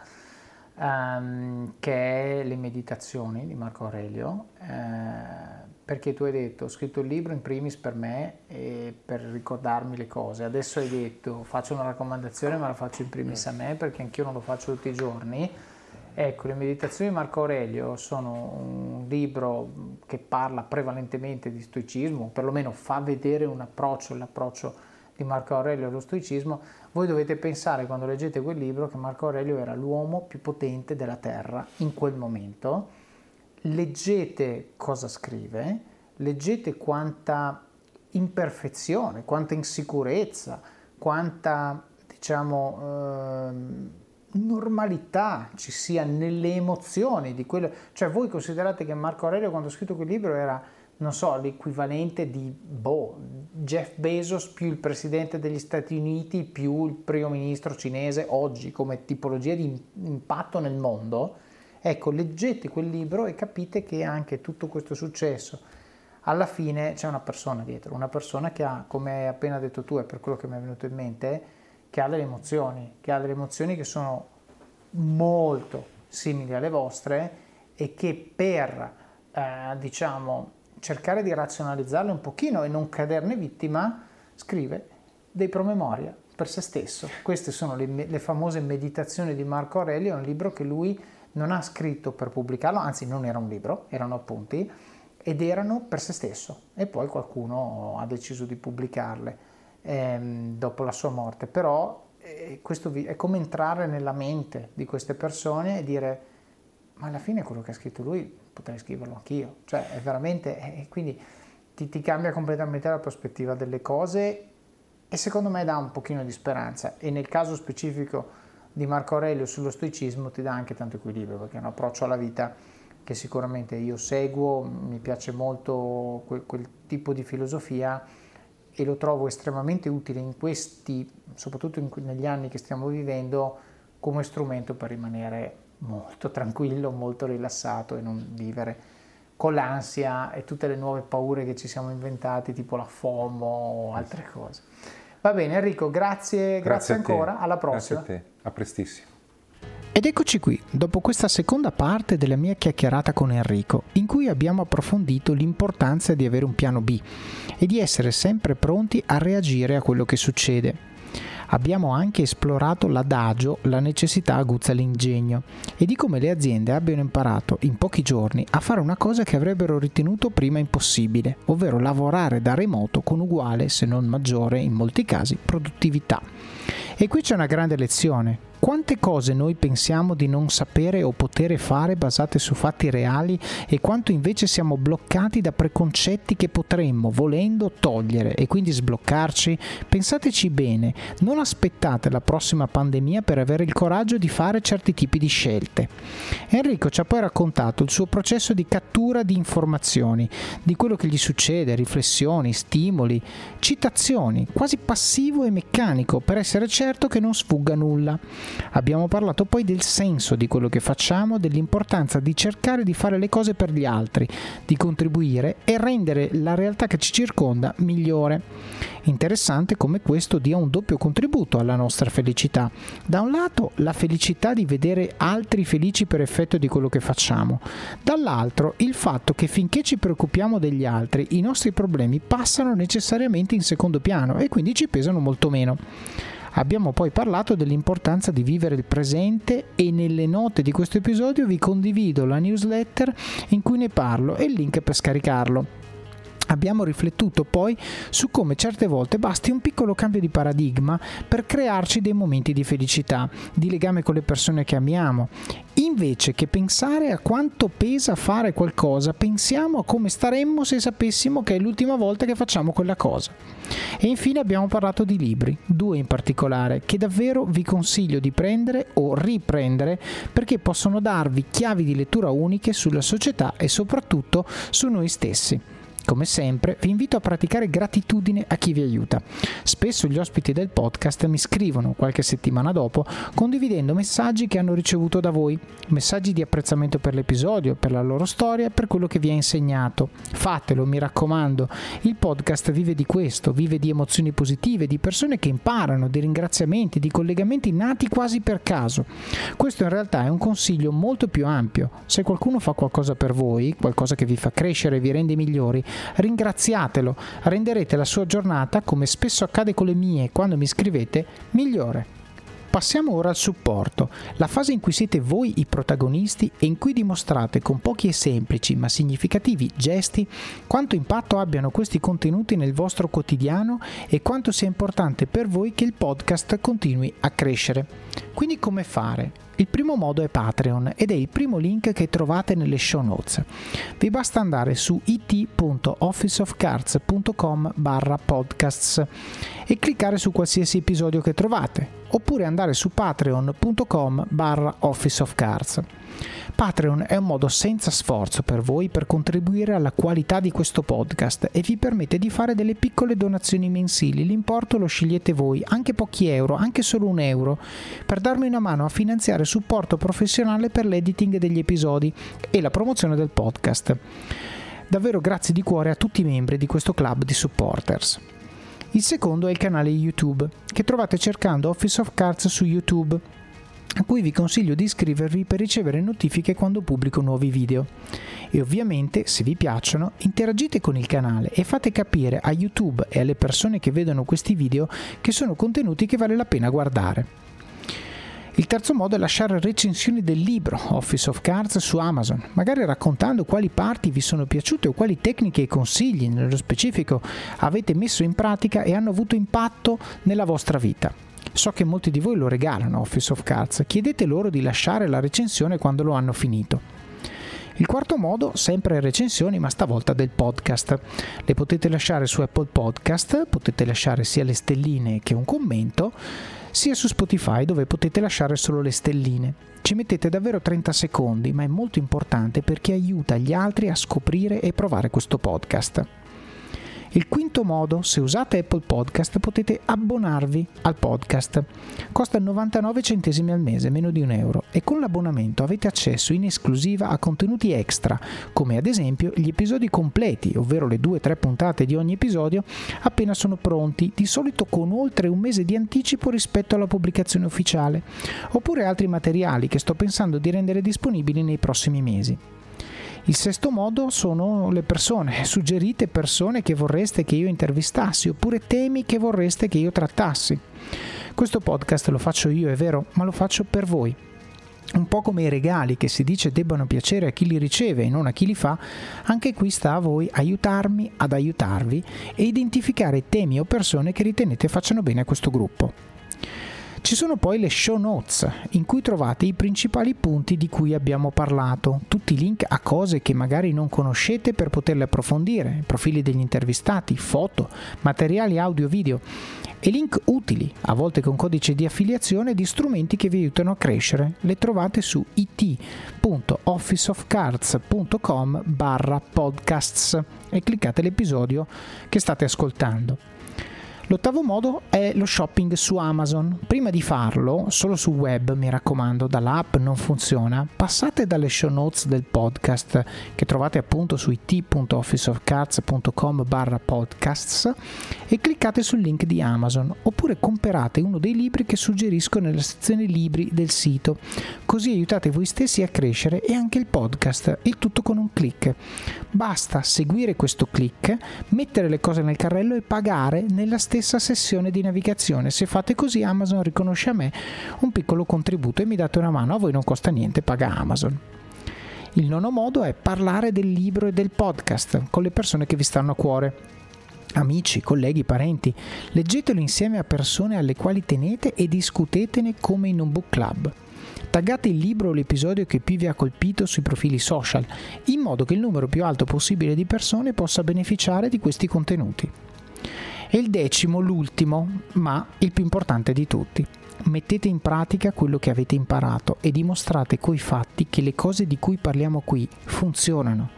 um, che è Le meditazioni di Marco Aurelio, eh, perché tu hai detto, ho scritto il libro in primis per me e per ricordarmi le cose, adesso hai detto faccio una raccomandazione ma la faccio in primis a me perché anch'io non lo faccio tutti i giorni Ecco, le meditazioni di Marco Aurelio sono un libro che parla prevalentemente di stoicismo, perlomeno fa vedere un approccio, l'approccio di Marco Aurelio allo stoicismo. Voi dovete pensare quando leggete quel libro che Marco Aurelio era l'uomo più potente della Terra in quel momento. Leggete cosa scrive, leggete quanta imperfezione, quanta insicurezza, quanta diciamo... Eh, normalità ci sia nelle emozioni di quello. Cioè, voi considerate che Marco Aurelio, quando ha scritto quel libro, era, non so, l'equivalente di boh, Jeff Bezos più il presidente degli Stati Uniti più il primo ministro cinese oggi come tipologia di impatto nel mondo. Ecco, leggete quel libro e capite che anche tutto questo successo alla fine c'è una persona dietro, una persona che ha, come hai appena detto tu, è per quello che mi è venuto in mente, che ha delle emozioni, che ha delle emozioni che sono molto simili alle vostre e che per, eh, diciamo, cercare di razionalizzarle un pochino e non caderne vittima, scrive dei promemoria per se stesso. Queste sono le, le famose meditazioni di Marco Aurelio, è un libro che lui non ha scritto per pubblicarlo, anzi non era un libro, erano appunti, ed erano per se stesso e poi qualcuno ha deciso di pubblicarle ehm, dopo la sua morte, però eh, questo è come entrare nella mente di queste persone e dire ma alla fine quello che ha scritto lui potrei scriverlo anch'io, cioè è veramente, e quindi ti, ti cambia completamente la prospettiva delle cose e secondo me dà un pochino di speranza. E nel caso specifico di Marco Aurelio sullo stoicismo ti dà anche tanto equilibrio perché è un approccio alla vita che sicuramente io seguo, mi piace molto quel, quel tipo di filosofia e lo trovo estremamente utile in questi, soprattutto in, negli anni che stiamo vivendo, come strumento per rimanere molto tranquillo, molto rilassato e non vivere con l'ansia e tutte le nuove paure che ci siamo inventati, tipo la FOMO o altre cose. Va bene Enrico, grazie, grazie, grazie ancora, alla prossima. Grazie a te, a prestissimo. Ed eccoci qui, dopo questa seconda parte della mia chiacchierata con Enrico, in cui abbiamo approfondito l'importanza di avere un piano B e di essere sempre pronti a reagire a quello che succede. Abbiamo anche esplorato l'adagio, la necessità aguzza l'ingegno e di come le aziende abbiano imparato in pochi giorni a fare una cosa che avrebbero ritenuto prima impossibile, ovvero lavorare da remoto con uguale, se non maggiore in molti casi, produttività. E qui c'è una grande lezione, quante cose noi pensiamo di non sapere o poter fare basate su fatti reali e quanto invece siamo bloccati da preconcetti che potremmo, volendo, togliere e quindi sbloccarci? Pensateci bene, non aspettate la prossima pandemia per avere il coraggio di fare certi tipi di scelte. Enrico ci ha poi raccontato il suo processo di cattura di informazioni, di quello che gli succede, riflessioni, stimoli, citazioni, quasi passivo e meccanico per essere certo che non sfugga nulla. Abbiamo parlato poi del senso di quello che facciamo, dell'importanza di cercare di fare le cose per gli altri, di contribuire e rendere la realtà che ci circonda migliore. Interessante come questo dia un doppio contributo alla nostra felicità. Da un lato la felicità di vedere altri felici per effetto di quello che facciamo, dall'altro il fatto che finché ci preoccupiamo degli altri i nostri problemi passano necessariamente in secondo piano e quindi ci pesano molto meno. Abbiamo poi parlato dell'importanza di vivere il presente e nelle note di questo episodio vi condivido la newsletter in cui ne parlo e il link per scaricarlo. Abbiamo riflettuto poi su come certe volte basti un piccolo cambio di paradigma per crearci dei momenti di felicità, di legame con le persone che amiamo. Invece che pensare a quanto pesa fare qualcosa, pensiamo a come staremmo se sapessimo che è l'ultima volta che facciamo quella cosa. E infine abbiamo parlato di libri, due in particolare, che davvero vi consiglio di prendere o riprendere perché possono darvi chiavi di lettura uniche sulla società e soprattutto su noi stessi. Come sempre, vi invito a praticare gratitudine a chi vi aiuta. Spesso gli ospiti del podcast mi scrivono qualche settimana dopo condividendo messaggi che hanno ricevuto da voi, messaggi di apprezzamento per l'episodio, per la loro storia, per quello che vi ha insegnato. Fatelo, mi raccomando. Il podcast vive di questo, vive di emozioni positive, di persone che imparano, di ringraziamenti, di collegamenti nati quasi per caso. Questo in realtà è un consiglio molto più ampio. Se qualcuno fa qualcosa per voi, qualcosa che vi fa crescere e vi rende migliori, ringraziatelo, renderete la sua giornata, come spesso accade con le mie quando mi scrivete, migliore. Passiamo ora al supporto, la fase in cui siete voi i protagonisti e in cui dimostrate con pochi e semplici ma significativi gesti quanto impatto abbiano questi contenuti nel vostro quotidiano e quanto sia importante per voi che il podcast continui a crescere. Quindi come fare? Il primo modo è Patreon ed è il primo link che trovate nelle show notes. Vi basta andare su it.officeofcards.com barra podcasts e cliccare su qualsiasi episodio che trovate oppure andare su patreon.com barra officeofcards. Patreon è un modo senza sforzo per voi per contribuire alla qualità di questo podcast e vi permette di fare delle piccole donazioni mensili. L'importo lo scegliete voi, anche pochi euro, anche solo un euro, per darmi una mano a finanziare supporto professionale per l'editing degli episodi e la promozione del podcast. Davvero grazie di cuore a tutti i membri di questo club di supporters. Il secondo è il canale YouTube, che trovate cercando Office of Cards su YouTube a cui vi consiglio di iscrivervi per ricevere notifiche quando pubblico nuovi video. E ovviamente, se vi piacciono, interagite con il canale e fate capire a YouTube e alle persone che vedono questi video che sono contenuti che vale la pena guardare. Il terzo modo è lasciare recensioni del libro Office of Cards su Amazon, magari raccontando quali parti vi sono piaciute o quali tecniche e consigli nello specifico avete messo in pratica e hanno avuto impatto nella vostra vita. So che molti di voi lo regalano Office of Cards, chiedete loro di lasciare la recensione quando lo hanno finito. Il quarto modo, sempre recensioni, ma stavolta del podcast. Le potete lasciare su Apple Podcast, potete lasciare sia le stelline che un commento, sia su Spotify dove potete lasciare solo le stelline. Ci mettete davvero 30 secondi, ma è molto importante perché aiuta gli altri a scoprire e provare questo podcast. Il quinto modo, se usate Apple Podcast potete abbonarvi al podcast. Costa 99 centesimi al mese, meno di un euro, e con l'abbonamento avete accesso in esclusiva a contenuti extra, come ad esempio gli episodi completi, ovvero le 2-3 puntate di ogni episodio, appena sono pronti, di solito con oltre un mese di anticipo rispetto alla pubblicazione ufficiale, oppure altri materiali che sto pensando di rendere disponibili nei prossimi mesi. Il sesto modo sono le persone, suggerite persone che vorreste che io intervistassi oppure temi che vorreste che io trattassi. Questo podcast lo faccio io, è vero, ma lo faccio per voi. Un po' come i regali che si dice debbano piacere a chi li riceve e non a chi li fa, anche qui sta a voi aiutarmi ad aiutarvi e identificare temi o persone che ritenete facciano bene a questo gruppo. Ci sono poi le show notes in cui trovate i principali punti di cui abbiamo parlato, tutti i link a cose che magari non conoscete per poterle approfondire, profili degli intervistati, foto, materiali audio video e link utili, a volte con codice di affiliazione, di strumenti che vi aiutano a crescere. Le trovate su it.officeofcards.com barra podcasts e cliccate l'episodio che state ascoltando. L'ottavo modo è lo shopping su Amazon. Prima di farlo, solo su web, mi raccomando, dall'app non funziona, passate dalle show notes del podcast che trovate appunto su it.officeofcards.com barra podcasts e cliccate sul link di Amazon oppure comprate uno dei libri che suggerisco nella sezione libri del sito. Così aiutate voi stessi a crescere e anche il podcast, il tutto con un clic. Basta seguire questo clic, mettere le cose nel carrello e pagare nella stessa stessa sessione di navigazione. Se fate così Amazon riconosce a me un piccolo contributo e mi date una mano, a voi non costa niente, paga Amazon. Il nono modo è parlare del libro e del podcast con le persone che vi stanno a cuore. Amici, colleghi, parenti, leggetelo insieme a persone alle quali tenete e discutetene come in un book club. Taggate il libro o l'episodio che più vi ha colpito sui profili social, in modo che il numero più alto possibile di persone possa beneficiare di questi contenuti. E il decimo, l'ultimo, ma il più importante di tutti. Mettete in pratica quello che avete imparato e dimostrate coi fatti che le cose di cui parliamo qui funzionano.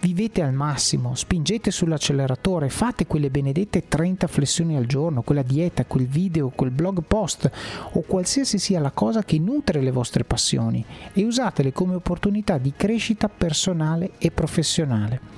Vivete al massimo, spingete sull'acceleratore, fate quelle benedette 30 flessioni al giorno, quella dieta, quel video, quel blog post o qualsiasi sia la cosa che nutre le vostre passioni e usatele come opportunità di crescita personale e professionale.